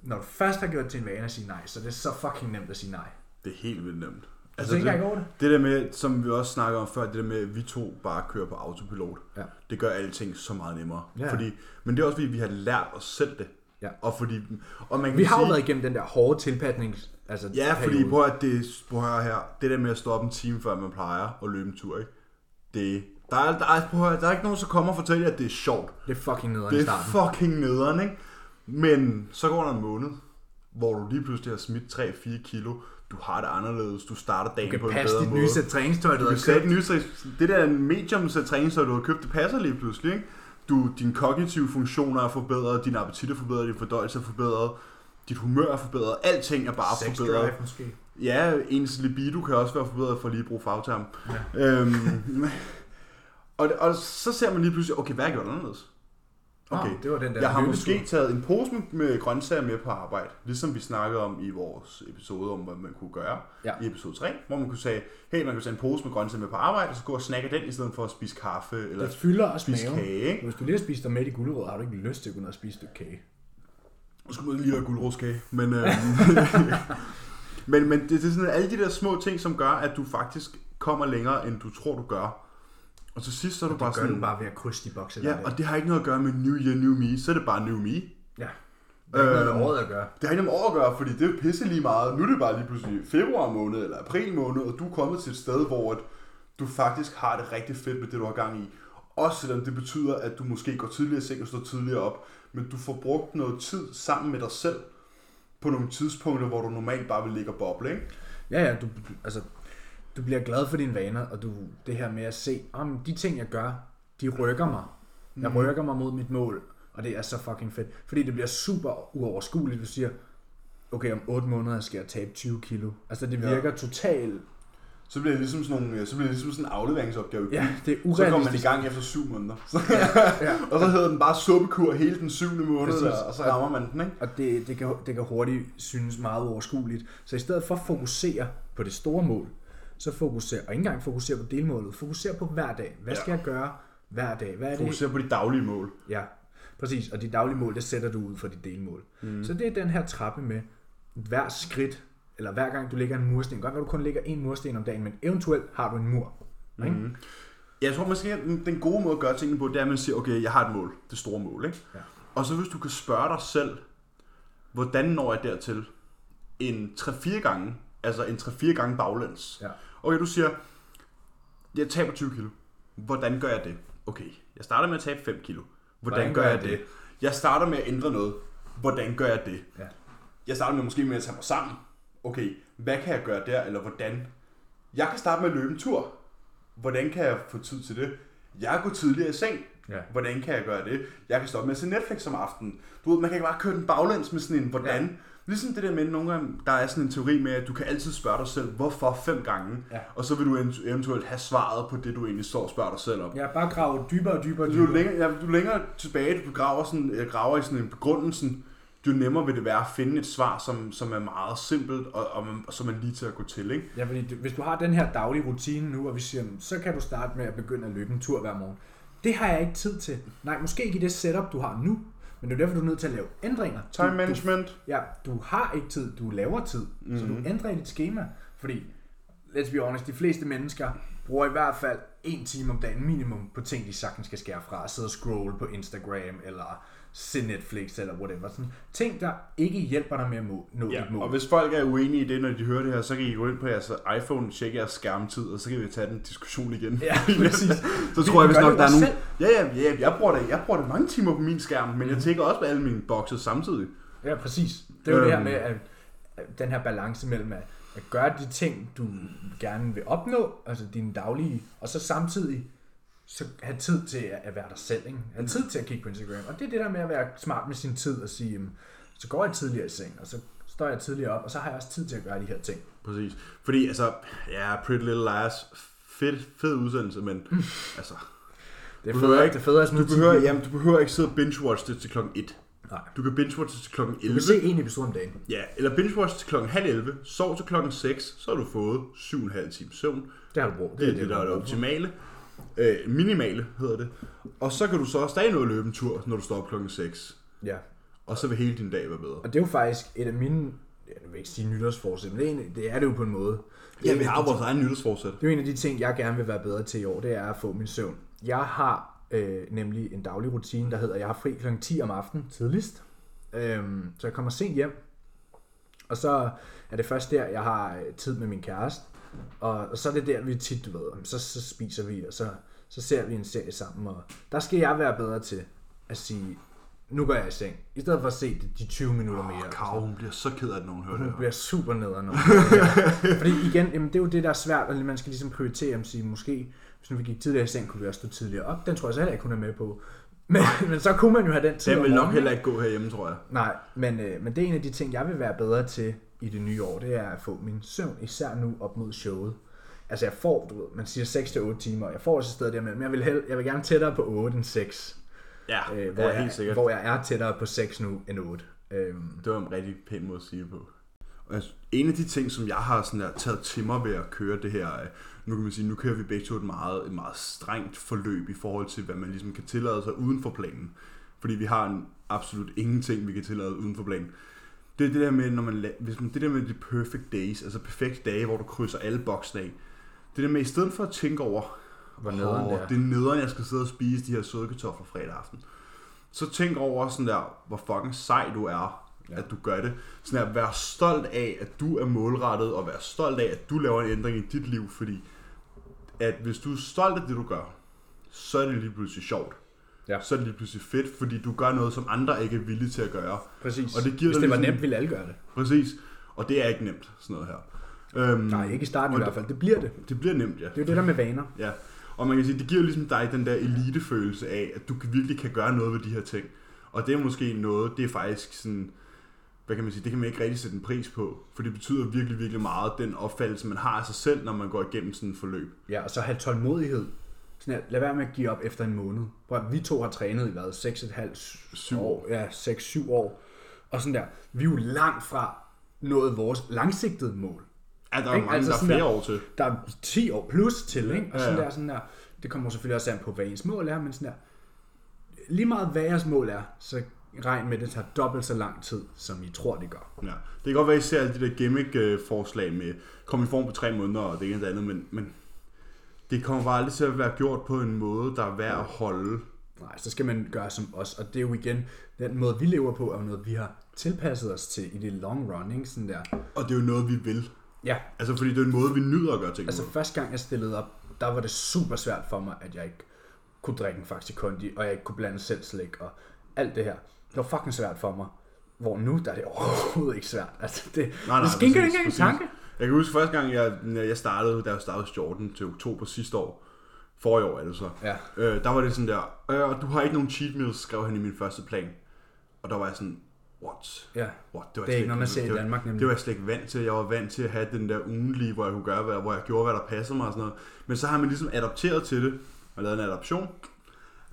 når du først har gjort det til en vane at sige nej, så det er så fucking nemt at sige nej. Det er helt vildt nemt. Altså, tænker ikke over det? Det der med, som vi også snakker om før, det der med, at vi to bare kører på autopilot. Ja. Det gør alting så meget nemmere. Ja. Fordi, men det er også fordi, vi har lært os selv det. Ja. Og fordi, og man kan Vi har jo sige, været igennem den der hårde tilpasning, altså Ja, fordi prøv at det, prøv at her, det der med at stå op en time før man plejer at løbe en tur, ikke? Det, der er, der er, prøv at høre, der er ikke nogen, der kommer og fortæller at det er sjovt. det er fucking nederen i Det starten. er fucking nederen, ikke? Men så går der en måned, hvor du lige pludselig har smidt 3-4 kilo. Du har det anderledes. Du starter dagen Du kan på en passe bedre dit måde. nye sæt træningstøj, du Du har kan sætte købt. nye sæt, det der medium sæt træningstøj, du har købt, det passer lige pludselig, ikke? Du, dine kognitive funktioner er forbedret, din appetit er forbedret, din fordøjelse er forbedret, dit humør er forbedret, alting er bare Sex forbedret. drive måske. Ja, ens libido kan også være forbedret for lige at bruge fagterm. Ja. Øhm, og, og så ser man lige pludselig, okay, hvad har jeg gjort anderledes? Okay, Nå, det var den der jeg har måske taget en pose med, med grøntsager med på arbejde, ligesom vi snakkede om i vores episode om, hvad man kunne gøre Ja. i episode 3, hvor man kunne sige, hey, man kunne tage en pose med grøntsager med på arbejde, og så gå og snakke den, i stedet for at spise kaffe eller Det fylder også spise maven. kage, ikke? Hvis du lige har spist dig med i gulerødder, har du ikke lyst til at og spise et stykke kage. Nu skulle man lige have guldroskage. Men, øh, men, men det, det er sådan alle de der små ting, som gør, at du faktisk kommer længere, end du tror, du gør. Og til sidst så er du bare sådan... bare ved at krydse de bokse. Ja, og det har ikke noget at gøre med New Year, New Me. Så er det bare New Me. ja. Det er ikke noget Øhm, med året at gøre. Det har ikke noget med år at gøre, fordi det er pisse lige meget. Nu er det bare lige pludselig februar måned eller april måned, og du er kommet til et sted, hvor at du faktisk har det rigtig fedt med det, du har gang i. Også selvom det betyder, at du måske går tidligere i seng og står tidligere op, men du får brugt noget tid sammen med dig selv på nogle tidspunkter, hvor du normalt bare vil ligge og boble, ikke? Ja, ja, du, altså, du bliver glad for dine vaner, og du, det her med at se, om de ting, jeg gør, de rykker mig. Jeg Mhm. rykker mig mod mit mål, og det er så fucking fedt. Fordi det bliver super uoverskueligt, hvis du siger, okay, om 8 måneder skal jeg tabe 20 kilo. Altså, det Ja. virker totalt... Så bliver det ligesom sådan, nogle, så bliver det ligesom sådan en afleveringsopgave. Ja, det er så kommer man i urealistisk. gang efter syv måneder. Så, Ja. og så hedder den bare suppekur hele den syvende måned, Præcis. og så rammer man den, ikke? Og det, det, kan, det kan hurtigt synes meget uoverskueligt. Så i stedet for at fokusere på det store mål, så fokuser, og ikke engang fokusere på delmålet, fokuser på hver dag. Hvad skal Ja. jeg gøre hver dag? Hvad er det? Fokuser på de daglige mål. Ja. Præcis, og de daglige mål, det sætter du ud for dit delmål. Mm. Så det er den her trappe med hver skridt, eller hver gang du lægger en mursten. Godt være, du kun lægger en mursten om dagen, men eventuelt har du en mur. Ikke? Mm. Jeg tror måske, at den gode måde at gøre tingene på, det er, at man siger, okay, jeg har et mål. Det store mål, ikke? Ja. Og så hvis du kan spørge dig selv, hvordan når jeg dertil? En 3-4 gange, altså en 3-4 gange baglæns. Ja. Okay, du siger, jeg taber 20 kilo. Hvordan gør jeg det? Okay, jeg starter med at tabe 5 kilo. Hvordan, Hvordan gør jeg det? Jeg starter med at ændre noget. Hvordan gør jeg det? Ja. Jeg starter med måske med at tage mig sammen. Okay, hvad kan jeg gøre der, eller hvordan? Jeg kan starte med at løbe en tur. Hvordan kan jeg få tid til det? Jeg går tidligere i seng. Ja. Hvordan kan jeg gøre det? Jeg kan stoppe med at se Netflix om aftenen. Du ved, man kan ikke bare køre den baglæns med sådan en, hvordan? Ja. Ligesom det der med, nogle gange, der er sådan en teori med, at du kan altid spørge dig selv, hvorfor fem gange, Ja. og så vil du eventu- eventuelt have svaret på det, du egentlig står og spørger dig selv om. Ja, bare grave dybere og dybere og dybere. længere, ja, jo længere tilbage du graver, sådan, øh, graver i sådan en begrundelsen, jo nemmere vil det være at finde et svar, som, som er meget simpelt, og, og, man, og som er lige til at gå til. Ikke? Ja, fordi hvis du har den her daglige rutine nu, og vi siger, så kan du starte med at begynde at løbe en tur hver morgen. Det har jeg ikke tid til. Nej, måske ikke i det setup, du har nu, men det er derfor, du er nødt til at lave ændringer. Time du, management. Du, ja, du har ikke tid, du laver tid, mm-hmm. så du ændrer i dit schema. Fordi, let's be honest, de fleste mennesker bruger i hvert fald en time om dagen minimum på ting, de sagtens skal skære fra. Sidde og scrolle på Instagram, eller se Netflix, eller whatever. Sådan ting, der ikke hjælper dig med at nå Ja, dit mål. og hvis folk er uenige i det, når de hører det her, så kan I gå ind på jeres iPhone, tjekke jeres skærmtid, og så kan vi tage den diskussion igen. Ja, præcis. så tror jeg, hvis nok, der er nogen... Ja, ja, ja, jeg bruger, det, jeg bruger det mange timer på min skærm, men Mhm. jeg tjekker også på alle mine bokse samtidig. Ja, præcis. Det er jo øhm. det her Øhm. med, at, at den her balance mellem at, at gøre de ting, du gerne vil opnå, altså dine daglige, og så samtidig så have tid til at, være dig selv, ikke? Have tid til at kigge på Instagram. Og det er det der med at være smart med sin tid og sige, så går jeg tidligere i seng, og så står jeg tidligere op, og så har jeg også tid til at gøre de her ting. Præcis. Fordi, altså, ja, Pretty Little Liars, fed, fed udsendelse, men altså, Det er Du federe, ikke- det er federe du behøver, jamen, du behøver ikke sidde og binge-watch det til klokken 1. Nej. Du kan binge-watch det til klokken Du 11. kan se en episode om dagen. Ja, eller binge-watch til klokken halv 11, sov til klokken 6, så har du fået 7,5 timer søvn. Det har du brugt. Det er det, der er det optimale. Øh, minimale hedder det. Og så kan du så stadig nå at løbe en tur, når du står op klokken 6. Ja. Og så vil hele din dag være bedre. Og det er jo faktisk et af mine, jeg vil ikke sige nytårsforsæt, men det er, en, det er det jo på en måde. Det er Ja, vi har vores egen nytårsforsæt. Det er en af de ting, jeg gerne vil være bedre til i år, det er at få min søvn. Jeg har øh, nemlig en daglig rutine, der hedder, jeg har fri kl. 10 om aftenen tidligst. Øhm, så jeg kommer sent hjem, og så er det først der, jeg har øh, tid med min kæreste. Og, og så er det der, vi tit, du ved, så, så spiser vi, og så, så ser vi en serie sammen. Og der skal jeg være bedre til at sige, nu går jeg i seng, i stedet for at se de, de 20 minutter mere. Åh, Karo, hun bliver så ked af, at nogen hører det Hun bliver super nederen. nu. Fordi igen, jamen, det er jo det, der er svært, og man skal ligesom prioritere, om sige, måske, hvis nu vi gik tidligere i seng, kunne vi også stå tidligere op. Den tror jeg så heller ikke, hun er med på. Men, men så kunne man jo have den tid Den vil nok heller ikke gå herhjemme, tror jeg. Nej, men, øh, men det er en af de ting, jeg vil være bedre til i det nye år, det er at få min søvn, især nu op mod showet. Altså jeg får, du ved, man siger 6-8 timer, jeg får også et sted der men jeg vil, hel, jeg vil gerne tættere på 8 end 6. Ja, Øh, hvor, er jeg, helt sikkert. hvor jeg er tættere på 6 nu end 8. Øhm, Det var en rigtig pæn måde at sige på. Og en af de ting, som jeg har sådan der, taget til mig ved at køre det her, øh, nu kan man sige, nu kører vi begge to et meget, et meget strengt forløb i forhold til, hvad man ligesom kan tillade sig uden for planen. Fordi vi har en absolut ingenting, vi kan tillade uden for planen. Det er det der med, når man, hvis man, det der med de perfect days, altså perfekte dage, hvor du krydser alle boksene af. Det der med, i stedet for at tænke over, hvor nederen det er. det er nederen, jeg skal sidde og spise de her søde kartofler fredag aften. Så tænk over sådan der, hvor fucking sej du er, Ja. at du gør det. Sådan der, vær stolt af, at du er målrettet, og vær stolt af, at du laver en ændring i dit liv, fordi at hvis du er stolt af det, du gør, så er det lige pludselig sjovt. Ja. Så er det lige pludselig fedt, fordi du gør noget, som andre ikke er villige til at gøre. Præcis. Og det giver Hvis det var ligesom- nemt, ville alle gøre det. Præcis. Og det er ikke nemt, sådan noget her. Øhm, Nej, ikke i starten i hvert fald. Det bliver det. Det bliver nemt, ja. Det er jo det der med vaner. Ja, og man kan sige, det giver jo ligesom dig den der elitefølelse af, at du virkelig kan gøre noget ved de her ting. Og det er måske noget, det er faktisk sådan, hvad kan man sige, det kan man ikke rigtig sætte en pris på, for det betyder virkelig, virkelig meget, den opfattelse, man har af sig selv, når man går igennem sådan et forløb. Ja, og så have tålmodighed. Sådan her, lad være med at give op efter en måned. Prøv, vi to har trænet i hvad? 6,5 Syv år. Ja, 6-7 år. Og sådan der. Vi er jo langt fra nået vores langsigtede mål. Ja, der er Ikke? mange, Altså der er flere der- år til. Der er 10 år plus til, ikke? Og Ja, sådan ja. der, sådan der. Det kommer selvfølgelig også an på, hvad ens mål er, men sådan der. lige meget hvad jeres mål er, så regn med, at det tager dobbelt så lang tid, som I tror, det gør. Ja. Det kan godt være, at I ser alle de der gimmick-forslag med kom i form på tre måneder og det ene og det andet, men, men det kommer bare aldrig til at være gjort på en måde, der er værd at holde. Nej, så skal man gøre som os, og det er jo igen, den måde vi lever på, er jo noget, vi har tilpasset os til i det long run, ikke? Sådan der. Og det er jo noget, vi vil. Ja, Altså, fordi det er en måde, vi nyder at gøre ting altså på. første gang jeg stillede op, der var det super svært for mig, at jeg ikke kunne drikke en Faxi Kondi, og jeg ikke kunne blande selv slik, og alt det her. Det var fucking svært for mig. Hvor nu, der er det overhovedet ikke svært. Altså, det, Nej, nej, det skinker præcis, ikke engang en tanke. Jeg kan huske første gang, jeg, jeg startede, da jeg startede Jordan til oktober sidste år. Forrige år er det så. Ja. Øh, der var det sådan der, øh, du har ikke nogen cheat meals, skrev han i min første plan. Og der var jeg sådan, what? Ja, what? var det er ikke noget, man ser i det Danmark nemlig. Det var jeg slet ikke vant til. Jeg var vant til at have den der ugenlige, hvor jeg kunne gøre, hvad, hvor jeg gjorde, hvad der passede mig og sådan noget. Men så har man ligesom adopteret til det, og lavet en adoption,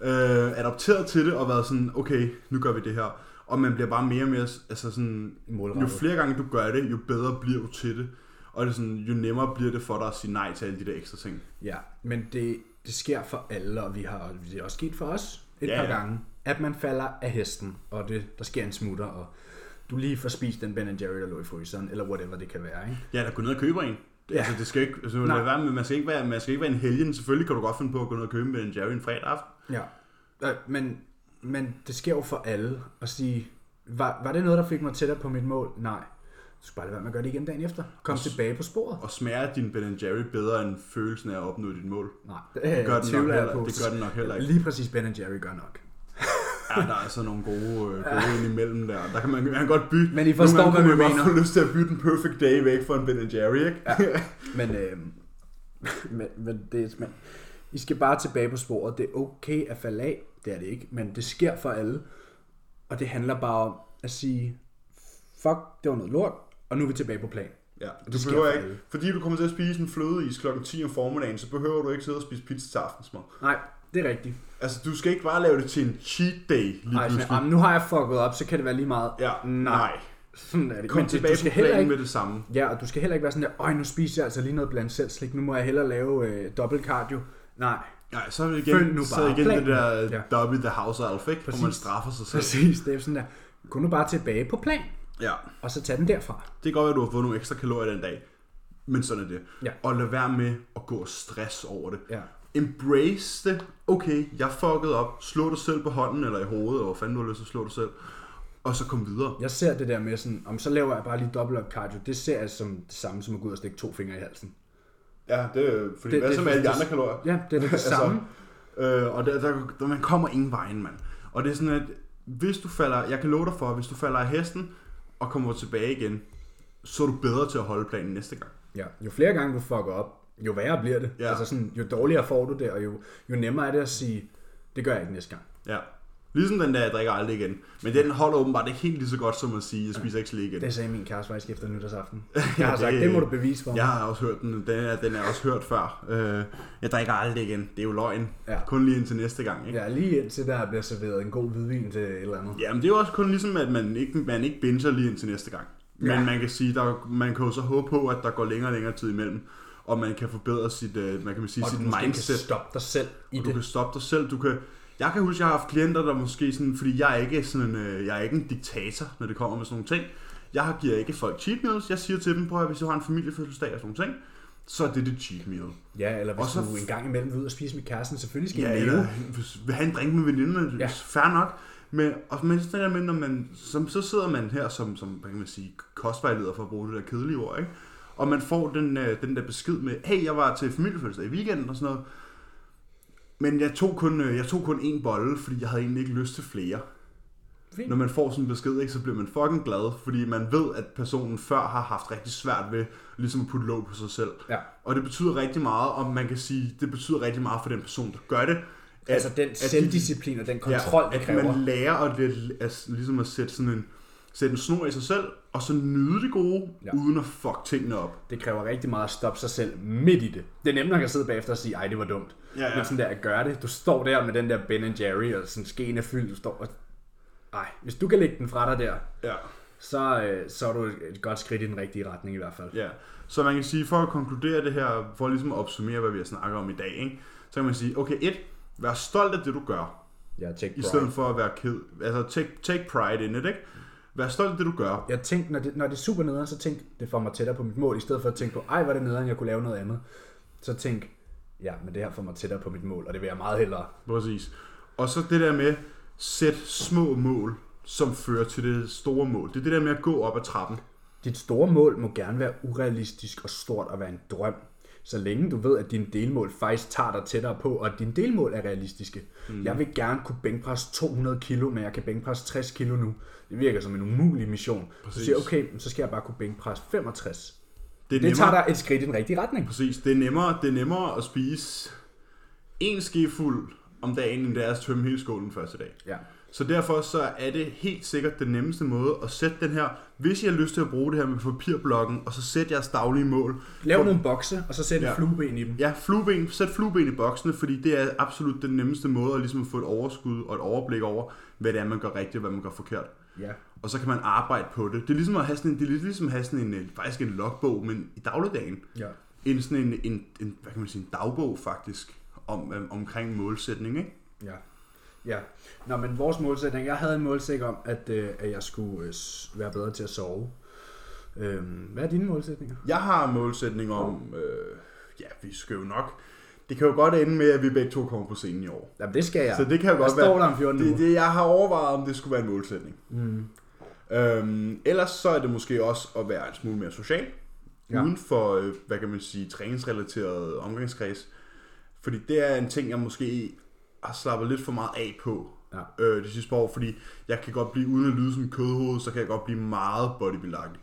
øh, adopteret til det og været sådan, okay, nu gør vi det her. Og man bliver bare mere og mere, altså sådan, jo Målrettet. flere gange du gør det, jo bedre bliver du til det. Og det er sådan, jo nemmere bliver det for dig at sige nej til alle de der ekstra ting. Ja, men det, det sker for alle, og vi har, det er også sket for os et Ja, par gange, at man falder af hesten, og det, der sker en smutter, og du lige får spist den Ben Jerry, der lå i fryseren, eller whatever det kan være, ikke? Ja, der går ned og køber en. Ja. Altså, det skal ikke, altså, Nej. lad være med, man skal ikke være, man skal ikke være en helgen. Selvfølgelig kan du godt finde på at gå ned og købe en Jerry en fredag aften. Ja. Øh, men, men det sker jo for alle, at sige, var, var det noget, der fik mig tættere på mit mål? Nej. Du skal bare lade være med at gøre det igen dagen efter. Kom Og tilbage på sporet. Og smager din Ben Jerry bedre end følelsen af at opnå dit mål? Nej, Det gør den, nok heller, det gør den nok heller ikke. Lige præcis Ben Jerry gør nok. Ja, der er altså nogle gode, øh, gode ind imellem der. Der kan man, man kan godt bytte. Men I forstår, Nogle gange hvad man godt få lyst til at bytte en perfect day væk for en Ben Jerry, ikke? Ja. Men, øh, men, men, det, men I skal bare tilbage på sporet. Det er okay at falde af. Det er det ikke. Men det sker for alle. Og det handler bare om at sige, fuck, det var noget lort, og nu er vi tilbage på plan. ja. Det Du sker behøver ikke, alle. fordi du kommer til at spise en flødeis kl. 10 om formiddagen, så behøver du ikke sidde og spise pizza til aftensmad. Nej, det er rigtigt. Altså, du skal ikke bare lave det til en cheat day lige sådan, pludselig. "Jamen, nu har jeg fucket op, så kan det være lige meget. Ja, nej. Sådan er det. Kom Men det- tilbage du skal på planen ikke, med det samme. Ja, og du skal heller ikke være sådan der, øj, nu spiser jeg altså lige noget blandt selv slik, nu må jeg hellere lave øh, dobbelt cardio. Nej, Nej, så er det Følg igen, nu så bare det igen det planen. der Ja. ja. Dobby the house elf, ikke? Hvor man Præcis. straffer sig selv. præcis, det er sådan der, gå nu bare tilbage på plan, Ja. og så tag den derfra. Det kan godt være, at du har fået nogle ekstra kalorier den dag. Men sådan er det. Ja. Og lad være med at gå og stress over det. Ja. Embrace det. Okay, jeg fuckede op. Slå dig selv på hånden eller i hovedet, og fanden du har lyst til at slå dig selv. Og så kom videre. Jeg ser det der med sådan, om så laver jeg bare lige dobbelt op cardio, det ser jeg som det samme som at gå ud og stikke to fingre i halsen. Ja, det er fordi Det- hvad det- så med alle de det- andre kalorier? Ja, det er det Altså, samme. Øh, og der, der, der, man kommer ingen vejen, mand. Og det er sådan, at hvis du falder, jeg kan love dig for, at hvis du falder af hesten og kommer tilbage igen, så er du bedre til at holde planen næste gang. Ja, jo flere gange du fucker op, jo værre bliver det. Ja. Altså sådan, jo dårligere får du det, og jo, jo nemmere er det at sige, det gør jeg ikke næste gang. Ja. Ligesom den der, jeg drikker aldrig igen. Men den holder åbenbart ikke helt lige så godt som at sige, jeg spiser ikke slik igen. Det sagde min kæreste faktisk efter nytårsaften. Jeg har det- sagt, det må du bevise for mig. Jeg har også hørt den. Den er, den er også hørt før. Øh, jeg drikker aldrig igen. Det er jo løgn. Ja. Kun lige indtil næste gang. Ikke? Ja, lige indtil der bliver serveret en god hvidvin til et eller andet. Jamen det er jo også kun ligesom, at man ikke, man ikke binger lige indtil næste gang. Men Ja. man kan sige, der, man kan jo så håbe på, at der går længere og længere tid imellem. Og man kan forbedre sit, øh, man kan sige, Og sit du måske mindset. kan stoppe dig selv i og du det. kan stoppe dig selv. Du kan, jeg kan huske, at jeg har haft klienter, der måske sådan, fordi jeg er ikke sådan en, øh, jeg er ikke en diktator, når det kommer med sådan nogle ting. Jeg har- giver ikke folk cheat meals. Jeg siger til dem, prøv at hvis du har en familiefødselsdag og sådan nogle ting, så er det dit cheat meal. Ja, eller hvis Og så- du en gang imellem vil ud og spise med kæresten, selvfølgelig skal Ja, I eller leve. hvis vil have en drink med veninderne, Ja. ja. fair nok. Men, og, men sådan der med, når man, som, så sidder man her som, som hvad kan man sige, kostvejleder for at bruge det der kedelige ord, ikke? Og man får den, øh, den der besked med, hey, jeg var til familiefødselsdag i weekenden og sådan noget. Men jeg tog kun, øh, jeg tog kun én bolle, fordi jeg havde egentlig ikke lyst til flere. Fint. Når man får sådan en besked, ikke, så bliver man fucking glad, fordi man ved, at personen før har haft rigtig svært ved ligesom at putte låg på sig selv. Ja. Og det betyder rigtig meget, og man kan sige, det betyder rigtig meget for den person, der gør det. At, Altså den de- selvdisciplin og den kontrol, ja, det at kræver. man lærer at, lidt- at, ligesom at sætte sådan en, sætte en snor i sig selv, og så nyde det gode, Ja. uden at fuck tingene op. Det kræver rigtig meget at stoppe sig selv midt i det. Det er nemt nok at sidde bagefter og sige, ej, det var dumt. Ja, ja. Men sådan der at gøre det. Du står der med den der Ben Jerry, og sådan skeen er fyldt, du står og... Ej, hvis du kan lægge den fra dig der, Ja. så, øh, så er du et godt skridt i den rigtige retning i hvert fald. Ja, så man kan sige, for at konkludere det her, for ligesom at opsummere, hvad vi har snakket om i dag, ikke? så kan man sige, okay, et, vær stolt af det, du gør. Ja, take i pride. stedet for at være ked. Altså, take, take pride in it, ikke? Vær stolt af det, du gør. Jeg tænkte, når det, når det er super nederen, så tænk, det får mig tættere på mit mål, i stedet for at tænke på, ej, hvor er det nederen, jeg kunne lave noget andet. Så tænk, ja, men det her får mig tættere på mit mål, og det vil jeg meget hellere. Præcis. Og så det der med, sæt små mål, som fører til det store mål. Det er det der med at gå op ad trappen. Dit store mål må gerne være urealistisk og stort og være en drøm. Så længe du ved, at dine delmål faktisk tager dig tættere på, og at dine delmål er realistiske. Mm. Jeg vil gerne kunne bænkpresse 200 kilo, men jeg kan bænkpresse 60 kilo nu. Det virker som en umulig mission. Præcis. Så siger okay, så skal jeg bare kunne bænkpresse 65. Det er Det tager dig et skridt i den rigtige retning. Præcis. Det er nemmere, det er nemmere at spise en skefuld om dagen, end det er at tømme hele skålen første dag. Ja. Så derfor så er det helt sikkert den nemmeste måde at sætte den her, hvis I har lyst til at bruge det her med papirblokken, og så sæt jeres daglige mål. Lav nogle bokse, og så sæt Ja. flueben i dem. Ja, flueben, sæt flueben i boksene, fordi det er absolut den nemmeste måde at, ligesom få et overskud og et overblik over, hvad det er, man gør rigtigt og hvad man gør forkert. Ja. Og så kan man arbejde på det. Det er ligesom at have sådan en, det er ligesom at have sådan en, øh, faktisk en logbog, men i dagligdagen. ja. En sådan en, en, en hvad kan man sige, en dagbog faktisk, om, øh, omkring målsætning, ikke? Ja. Ja. Nå, men vores målsætning, jeg havde en målsætning om, at, øh, at jeg skulle øh, være bedre til at sove. Øhm, hvad er dine målsætninger? Jeg har en målsætning om, øh, ja, vi skal jo nok, det kan jo godt ende med, at vi begge to kommer på scenen i år. Jamen, det skal jeg. Så det kan jo Hvad godt står være, der om 14 det, det, jeg har overvejet, om det skulle være en målsætning. Mm. Øhm, ellers så er det måske også at være en smule mere social, Ja. ja. uden for, øh, hvad kan man sige, træningsrelateret omgangskreds. Fordi det er en ting, jeg måske har slappet lidt for meget af på Ja. øh, de sidste par år, fordi jeg kan godt blive, uden at lyde som kødhoved, så kan jeg godt blive meget bodybuildagtig.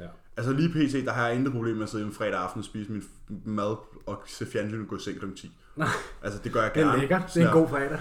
Ja. Altså lige pt, der har jeg intet problem med at sidde en fredag aften og spise min mad og se fjernsyn og gå i seng kl. 10. Nej. Altså det gør jeg Det gerne. er lækkert. Det er en god fredag.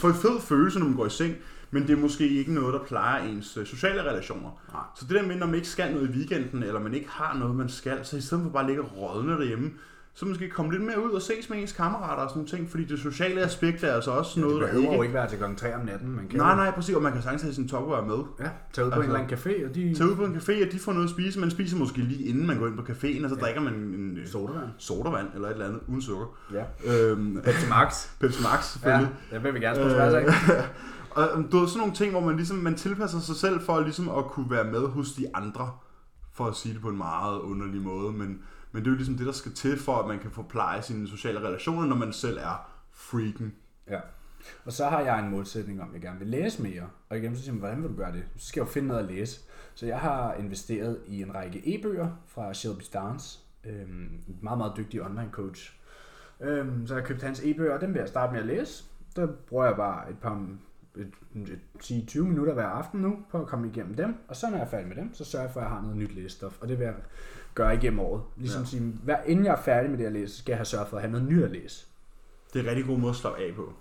for en fed følelse, når man går i seng, men det er måske ikke noget, der plejer ens øh, sociale relationer. Nej. Så det der med, når man ikke skal noget i weekenden, eller man ikke har noget, man skal, så i stedet for bare at ligge og rådne derhjemme, så måske komme lidt mere ud og ses med ens kammerater og sådan nogle ting, fordi det sociale aspekt er altså også noget, Det der behøver ikke... jo ikke være til klokken 3 om natten. Man kan Nej, nej, præcis, og man kan sagtens have sin topwear med. Ja, tage ud på Altså- en eller anden café, og de... Tag ud på en café, og de får noget at spise. Man spiser måske lige inden man går ind på caféen, og så Ja. drikker man en øh, Sodavand. sodavand eller et eller andet uden sukker. Ja. Øhm, Pepsi Max. Pepsi Max Ja, selvfølgelig. det vil vi gerne spørge tværs af. Og du ved, sådan nogle ting, hvor man ligesom man tilpasser sig selv for ligesom at kunne være med hos de andre, for at sige det på en meget underlig måde, men, men det er jo ligesom det, der skal til for, at man kan få pleje sine sociale relationer, når man selv er freaken. Ja. Og så har jeg en målsætning om, at jeg gerne vil læse mere. Og igen, så siger man, hvordan vil du gøre det? Så skal jeg jo finde noget at læse. Så jeg har investeret i en række e-bøger fra Shelby Starnes. Øhm, en meget, meget dygtig online coach. Øhm, så jeg har købt hans e-bøger, og dem vil jeg starte med at læse. Der bruger jeg bare et par et, et, et 10-20 minutter hver aften nu på at komme igennem dem. Og så når jeg er færdig med dem, så sørger jeg for, at jeg har noget nyt læsestof. Og det vil jeg gøre igennem året. Ligesom Ja. sige, hver, inden jeg er færdig med det at læse, skal jeg have sørget for at have noget nyt at læse. Det er en rigtig god måde at slappe af på.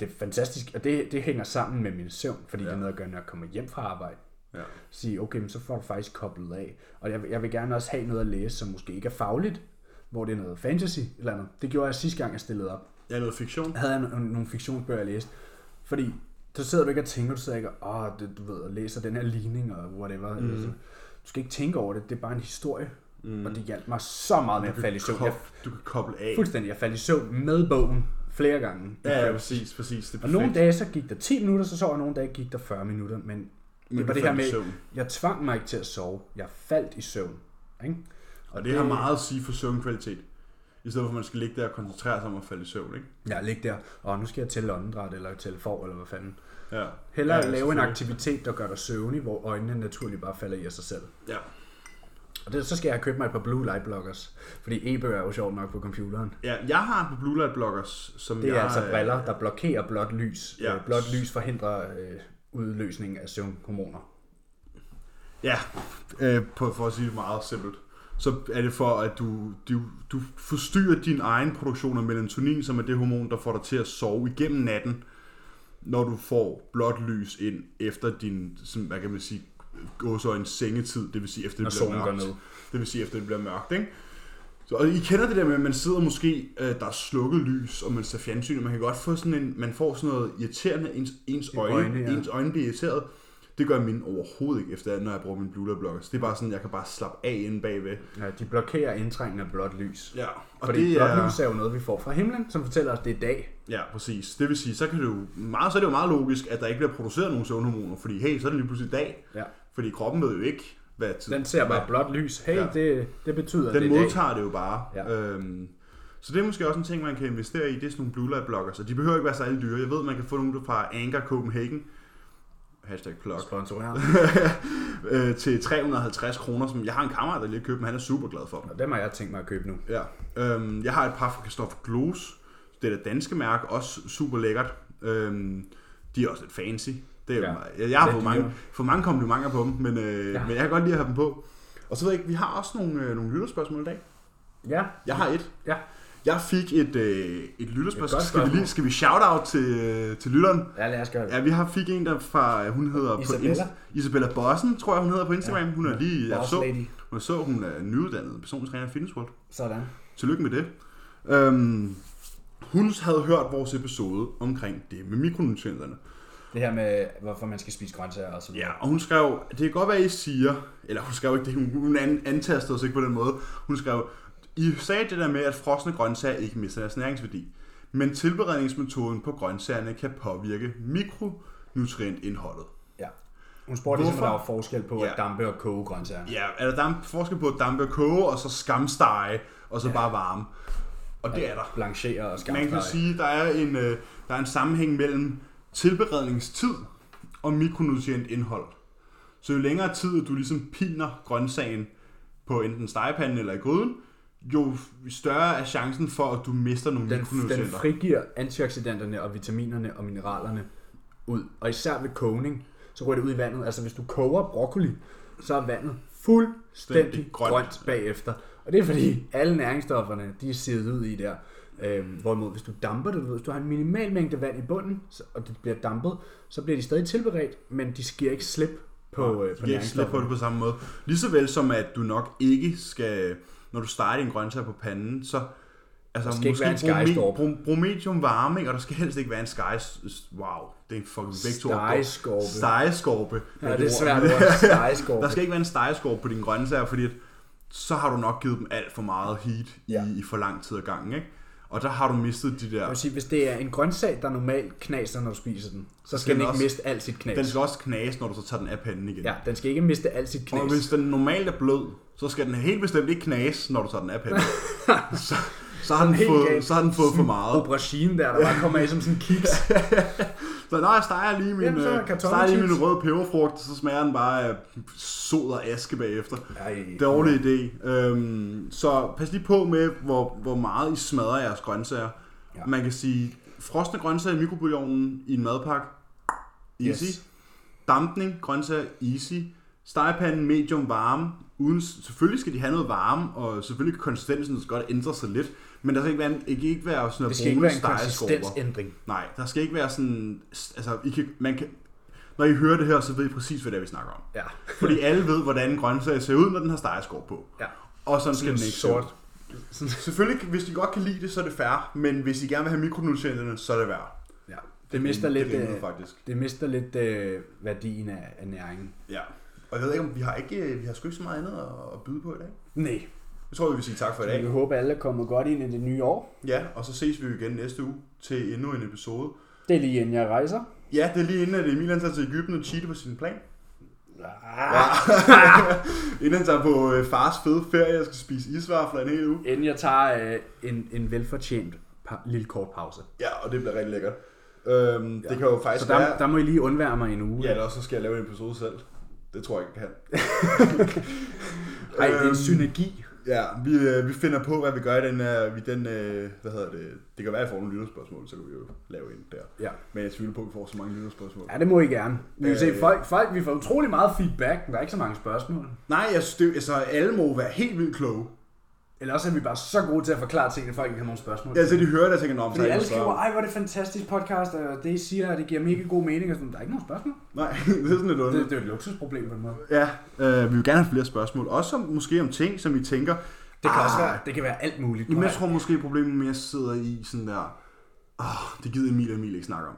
Det er fantastisk, og det, det hænger sammen med min søvn, fordi ja. Det er noget at gøre, når jeg kommer hjem fra arbejde. Ja. Sige, okay, men så får du faktisk koblet af. Og jeg, jeg vil gerne også have noget at læse, som måske ikke er fagligt, hvor det er noget fantasy eller andet. Det gjorde jeg sidste gang, jeg stillede op. Ja, noget fiktion. Jeg havde nogle, nogle fiktionsbøger, jeg læste. Fordi så sidder du ikke og tænker, du sidder ikke og, åh, det, du ved, og læser den her ligning og whatever. Mm. Altså, du skal ikke tænke over det, det er bare en historie. Mm. Og det hjalp mig så meget med at falde i søvn. Jeg, du kan koble af. fuldstændig, jeg faldt i søvn med bogen flere gange. Ja, ja, præcis, præcis. Det er Og nogle dage så gik der 10 minutter, så sov jeg, og nogle dage gik der 40 minutter. Men Men det var det her med, jeg tvang mig ikke til at sove. Jeg faldt i søvn. Ikke? Og det har meget at sige for søvnkvalitet. I stedet for, at man skal ligge der og koncentrere sig om at falde i søvn, ikke? Jeg ligger der, og nu skal jeg tælle åndedræt, eller tælle for, eller hvad fanden. Ja. Hellere Ja, ja, lave en aktivitet, der gør dig søvnig, hvor øjnene naturligt bare falder i af sig selv. Ja. Og det, så skal jeg købt mig et par blue light blockers, fordi e-bøger er jo sjovt nok på computeren. Ja, jeg har på Blue Light Blockers, som Det er jeg, altså øh, briller, der blokerer blåt lys. Ja. Ja. Blåt lys forhindrer øh, udløsning af søvnhormoner. Ja, øh, på, for at sige det meget simpelt. Så er det for, at du, du, du forstyrrer din egen produktion af melatonin, som er det hormon, der får dig til at sove igennem natten, når du får blåt lys ind efter din, sådan, hvad kan man sige, gåsøjens sengetid, det vil sige efter Når det bliver solen går mørkt. ned. Det vil sige efter det bliver mørkt, ikke? Så, og I kender det der med, at man sidder måske, øh, der er slukket lys, og man ser fjernsyn, og man kan godt få sådan en, man får sådan noget irriterende, ens, ens I øjne, øjne, ja. ens øjne bliver irriteret. Det gør min overhovedet ikke, efter når jeg bruger min blue blockers. Det er bare sådan, jeg kan bare slappe af inde bagved. Ja, de blokerer indtrængende blåt lys. Ja, og Fordi det blåt er... lys er jo noget, vi får fra himlen, som fortæller os, det er dag. Ja, præcis. Det vil sige, så, kan det jo meget, så er det jo meget logisk, at der ikke bliver produceret nogen søvnhormoner, fordi hey, så er det lige pludselig dag. Ja. Fordi kroppen ved jo ikke, hvad tid... Den ser bare blåt lys. Hey, Ja. det, det betyder, Den det dag. modtager det jo bare. Ja. Øhm, så det er måske også en ting, man kan investere i. Det er sådan nogle blue light blockers, og de behøver ikke være særlig dyre. Jeg ved, man kan få nogle fra Anchor Copenhagen, hashtag plug, Sponsoreret. øh, til 350 kroner, som jeg har en kammerat, der lige har købt, men han er super glad for. Og dem har jeg tænkt mig at købe nu. Ja. Øhm, jeg har et par fra Christopher Gloos. Det er det danske mærke, også super lækkert. Øhm, de er også lidt fancy. Det er jo, Ja. ja. jeg, har fået mange, for mange komplimenter på dem, men, øh, Ja. ja. men jeg kan godt lide at have dem på. Og så ved jeg ikke, vi har også nogle, øh, nogle lytterspørgsmål i dag. Ja. Jeg har et. Ja. Jeg fik et, øh, et lytterspørgsmål. godt Skal vi, lige, skal vi shout out til, øh, til lytteren? Ja, lad os gøre det. Ja, vi har fik en der fra, hun hedder Isabella? på Inst- Isabella Bossen, tror jeg hun hedder på Instagram. Hun er lige, jeg så, hun så, hun er nyuddannet personstræner i Fitness World. Sådan. Tillykke med det. Øhm, hun havde hørt vores episode omkring det med mikronutrienterne. Det her med, hvorfor man skal spise grøntsager og så videre. Ja, og hun skrev, det kan godt være, I siger, eller hun skrev ikke det, hun, hun an- antastede os ikke på den måde. Hun skrev, I sagde det der med, at frosne grøntsager ikke mister deres næringsværdi. Men tilberedningsmetoden på grøntsagerne kan påvirke mikronutrientindholdet. ja. Hun spurgte ligesom, om der var forskel på Ja. at dampe og koge grøntsager. Ja, er der damp, forskel på at dampe og koge, og så skamstege, og så Ja. bare varme? Og det er der. Blanchere og skamsteg. Man kan sige, der er en, øh, der er en sammenhæng mellem tilberedningstid og mikronutrientindhold. Så jo længere tid du ligesom piner grøntsagen på enten stegepanden eller i gryden, jo større er chancen for, at du mister nogle den, den mikronutrienter. frigiver antioxidanterne og vitaminerne og mineralerne ud. Og især ved kogning, så går det ud i vandet. Altså hvis du koger broccoli, så er vandet fuldstændig Stændig grønt. grønt. bagefter. Og det er fordi alle næringsstofferne, de er sivet ud i der. Øhm, hvorimod hvis du damper det, hvis du har en minimal mængde vand i bunden, så, og det bliver dampet, så bliver de stadig tilberedt, men de giver ikke slip på, øh, på kan ikke slippe på det på samme måde. Lige så vel som at du nok ikke skal, når du starter din grøntsager på panden, så altså, Der skal ikke være en brug, brug, medium varme, ikke? og der skal helst ikke være en sky... Wow, det er en fucking ord. Stegeskorpe. Stegeskorpe. Ja, det er svært ord. Stegeskorpe. Der skal ikke være en stegeskorpe på dine grøntsager, fordi at, så har du nok givet dem alt for meget heat i, Ja. i for lang tid ad gangen, ikke? Og der har du mistet de Jeg der... vil sige, hvis det er en grøntsag, der normalt knaser, når du spiser den, så skal skal den den ikke også- miste alt sit knas. Den skal også knase, når du så tager den af panden igen. Ja, den skal ikke miste alt sit knas. Og hvis den normalt er blød, så skal den helt bestemt ikke knase, når du tager den af panden. så, så, har den fået, galt. så har den fået for meget. Aubergine der, der bare kommer af som sådan en kiks. Så når jeg steger lige min, Jamen, så øh, steger lige min røde peberfrugt, så smager den bare af sod og aske bagefter. Ej, Dårlig idé. Øhm, så pas lige på med, hvor, hvor meget I smadrer jeres grøntsager. Ja. Man kan sige, frosne grøntsager i mikrobølgeovnen i en madpakke. Easy. Yes. Dampning, grøntsager, easy. Stegepanden, medium varme. Uden, selvfølgelig skal de have noget varme, og selvfølgelig kan konsistensen godt ændre sig lidt. Men der skal ikke være, en, ikke, ikke være sådan Det skal ikke være en konsistensændring. Nej, der skal ikke være sådan... Altså, I kan, man kan, når I hører det her, så ved I præcis, hvad det er, vi snakker om. Ja. Fordi alle ved, hvordan en grøntsag ser ud, når den har stegeskorp på. ja. Og sådan skal Sådan den ikke sort. Sådan, Selvfølgelig, hvis I godt kan lide det, så er det fair. Men hvis I gerne vil have mikronutrienterne, så er det værd. ja. Det mister lidt, det, det øh, faktisk. det mister lidt øh, værdien af, af næringen. Ja. Og jeg ved ikke, om vi har ikke, øh, vi har sgu ikke så meget andet at, at byde på i dag. Nej. Jeg tror, vi vil sige tak for i Vi dag. håber, alle er kommet godt ind i det nye år. Ja, og så ses vi jo igen næste uge til endnu en episode. Det er lige inden jeg rejser. Ja, det er lige inden, at Emil tager til Ægypten og cheater på sin plan. Ah. inden han tager på øh, fars fede ferie og skal spise isvafler en hel uge. Inden jeg tager øh, en, en velfortjent pa- lille kort pause. Ja, og det bliver rigtig lækkert. Øhm, ja. Det kan jo faktisk Så der, være... der må I lige undvære mig en uge. Ja, eller så skal jeg lave en episode selv. Det tror jeg ikke, jeg kan. Ej, det er en Øhm, synergi. Ja, vi, øh, vi finder på, hvad vi gør i den her... Vi den, øh, hvad hedder det? Det kan være, at jeg får nogle lytterspørgsmål, så kan vi jo lave en der. Ja. Men jeg tvivler på, at vi får så mange lytterspørgsmål. Ja, det må I gerne. Vi kan Øh. se, folk, folk, vi får utrolig meget feedback, men der er ikke så mange spørgsmål. Nej, jeg synes, det, altså, alle må være helt vildt kloge. Eller også er vi bare så gode til at forklare ting, at folk ikke har nogen spørgsmål. Ja, så de hører det og tænker, Nå, men Fordi er alle skriver, ej, hvor er det fantastisk podcast, og det I siger, at det giver mega god mening, og sådan, der er ikke nogen spørgsmål. Nej, det er sådan lidt Det, underligt. det er jo et luksusproblem på en måde. Ja, øh, vi vil gerne have flere spørgsmål. Også om, måske om ting, som I tænker... Det kan ah, også være, det kan være alt muligt. Jamen, jeg tror måske, problemet med, at jeg sidder i sådan der... Åh, det gider Emil og Emil ikke snakke om.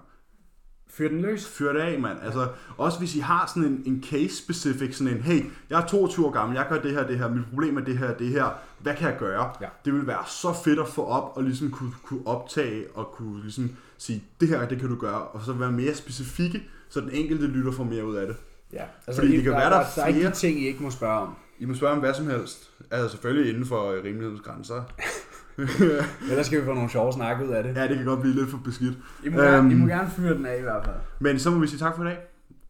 Fyr den løs. Fyr det af, mand. Altså, også hvis I har sådan en, en case-specific, sådan en, hey, jeg er 22 år gammel, jeg gør det her, det her, mit problem er det her, det her, hvad kan jeg gøre? Ja. Det vil være så fedt at få op, og ligesom kunne, kunne optage, og kunne ligesom sige, det her, det kan du gøre, og så være mere specifikke, så den enkelte lytter får mere ud af det. Ja, Fordi det kan der, være, der, der er der er ikke de ting, I ikke må spørge om. I må spørge om hvad som helst. Altså selvfølgelig inden for rimelighedens grænser. Ellers skal vi få nogle sjove snakke ud af det. Ja, det kan godt blive lidt for beskidt. I må, gerne, I Øhm. må gerne fyre den af i hvert fald. Men så må vi sige tak for i dag.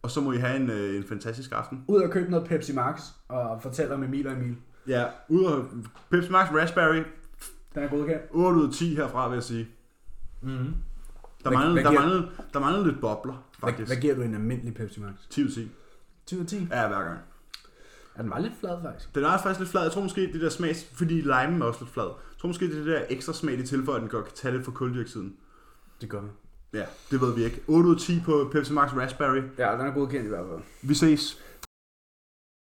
Og så må I have en, øh, en fantastisk aften. Ud og købe noget Pepsi Max, og fortæl om Emil og Emil. Ja, ud af Pepsi Max Raspberry, Den er godkendt. 8 ud af 10 herfra, vil jeg sige. Mm-hmm. Der Hvad- manglede, hvad der, manglede, der manglede lidt bobler, Hvad, faktisk. hvad giver du en almindelig Pepsi Max? 10 ud af 10. 10 ud af 10. Ja, hver gang. Er den meget lidt flad, faktisk? Den er faktisk lidt flad. Jeg tror måske, det der smag, fordi limen er også lidt flad. Tror måske, det er det der ekstra smag, det tilføjer, at den godt kan tage lidt for kuldioxiden. Det gør vi. Ja, det ved vi ikke. 8 ud af 10 på Pepsi Max Raspberry. Ja, den er godkendt i hvert fald. Vi ses.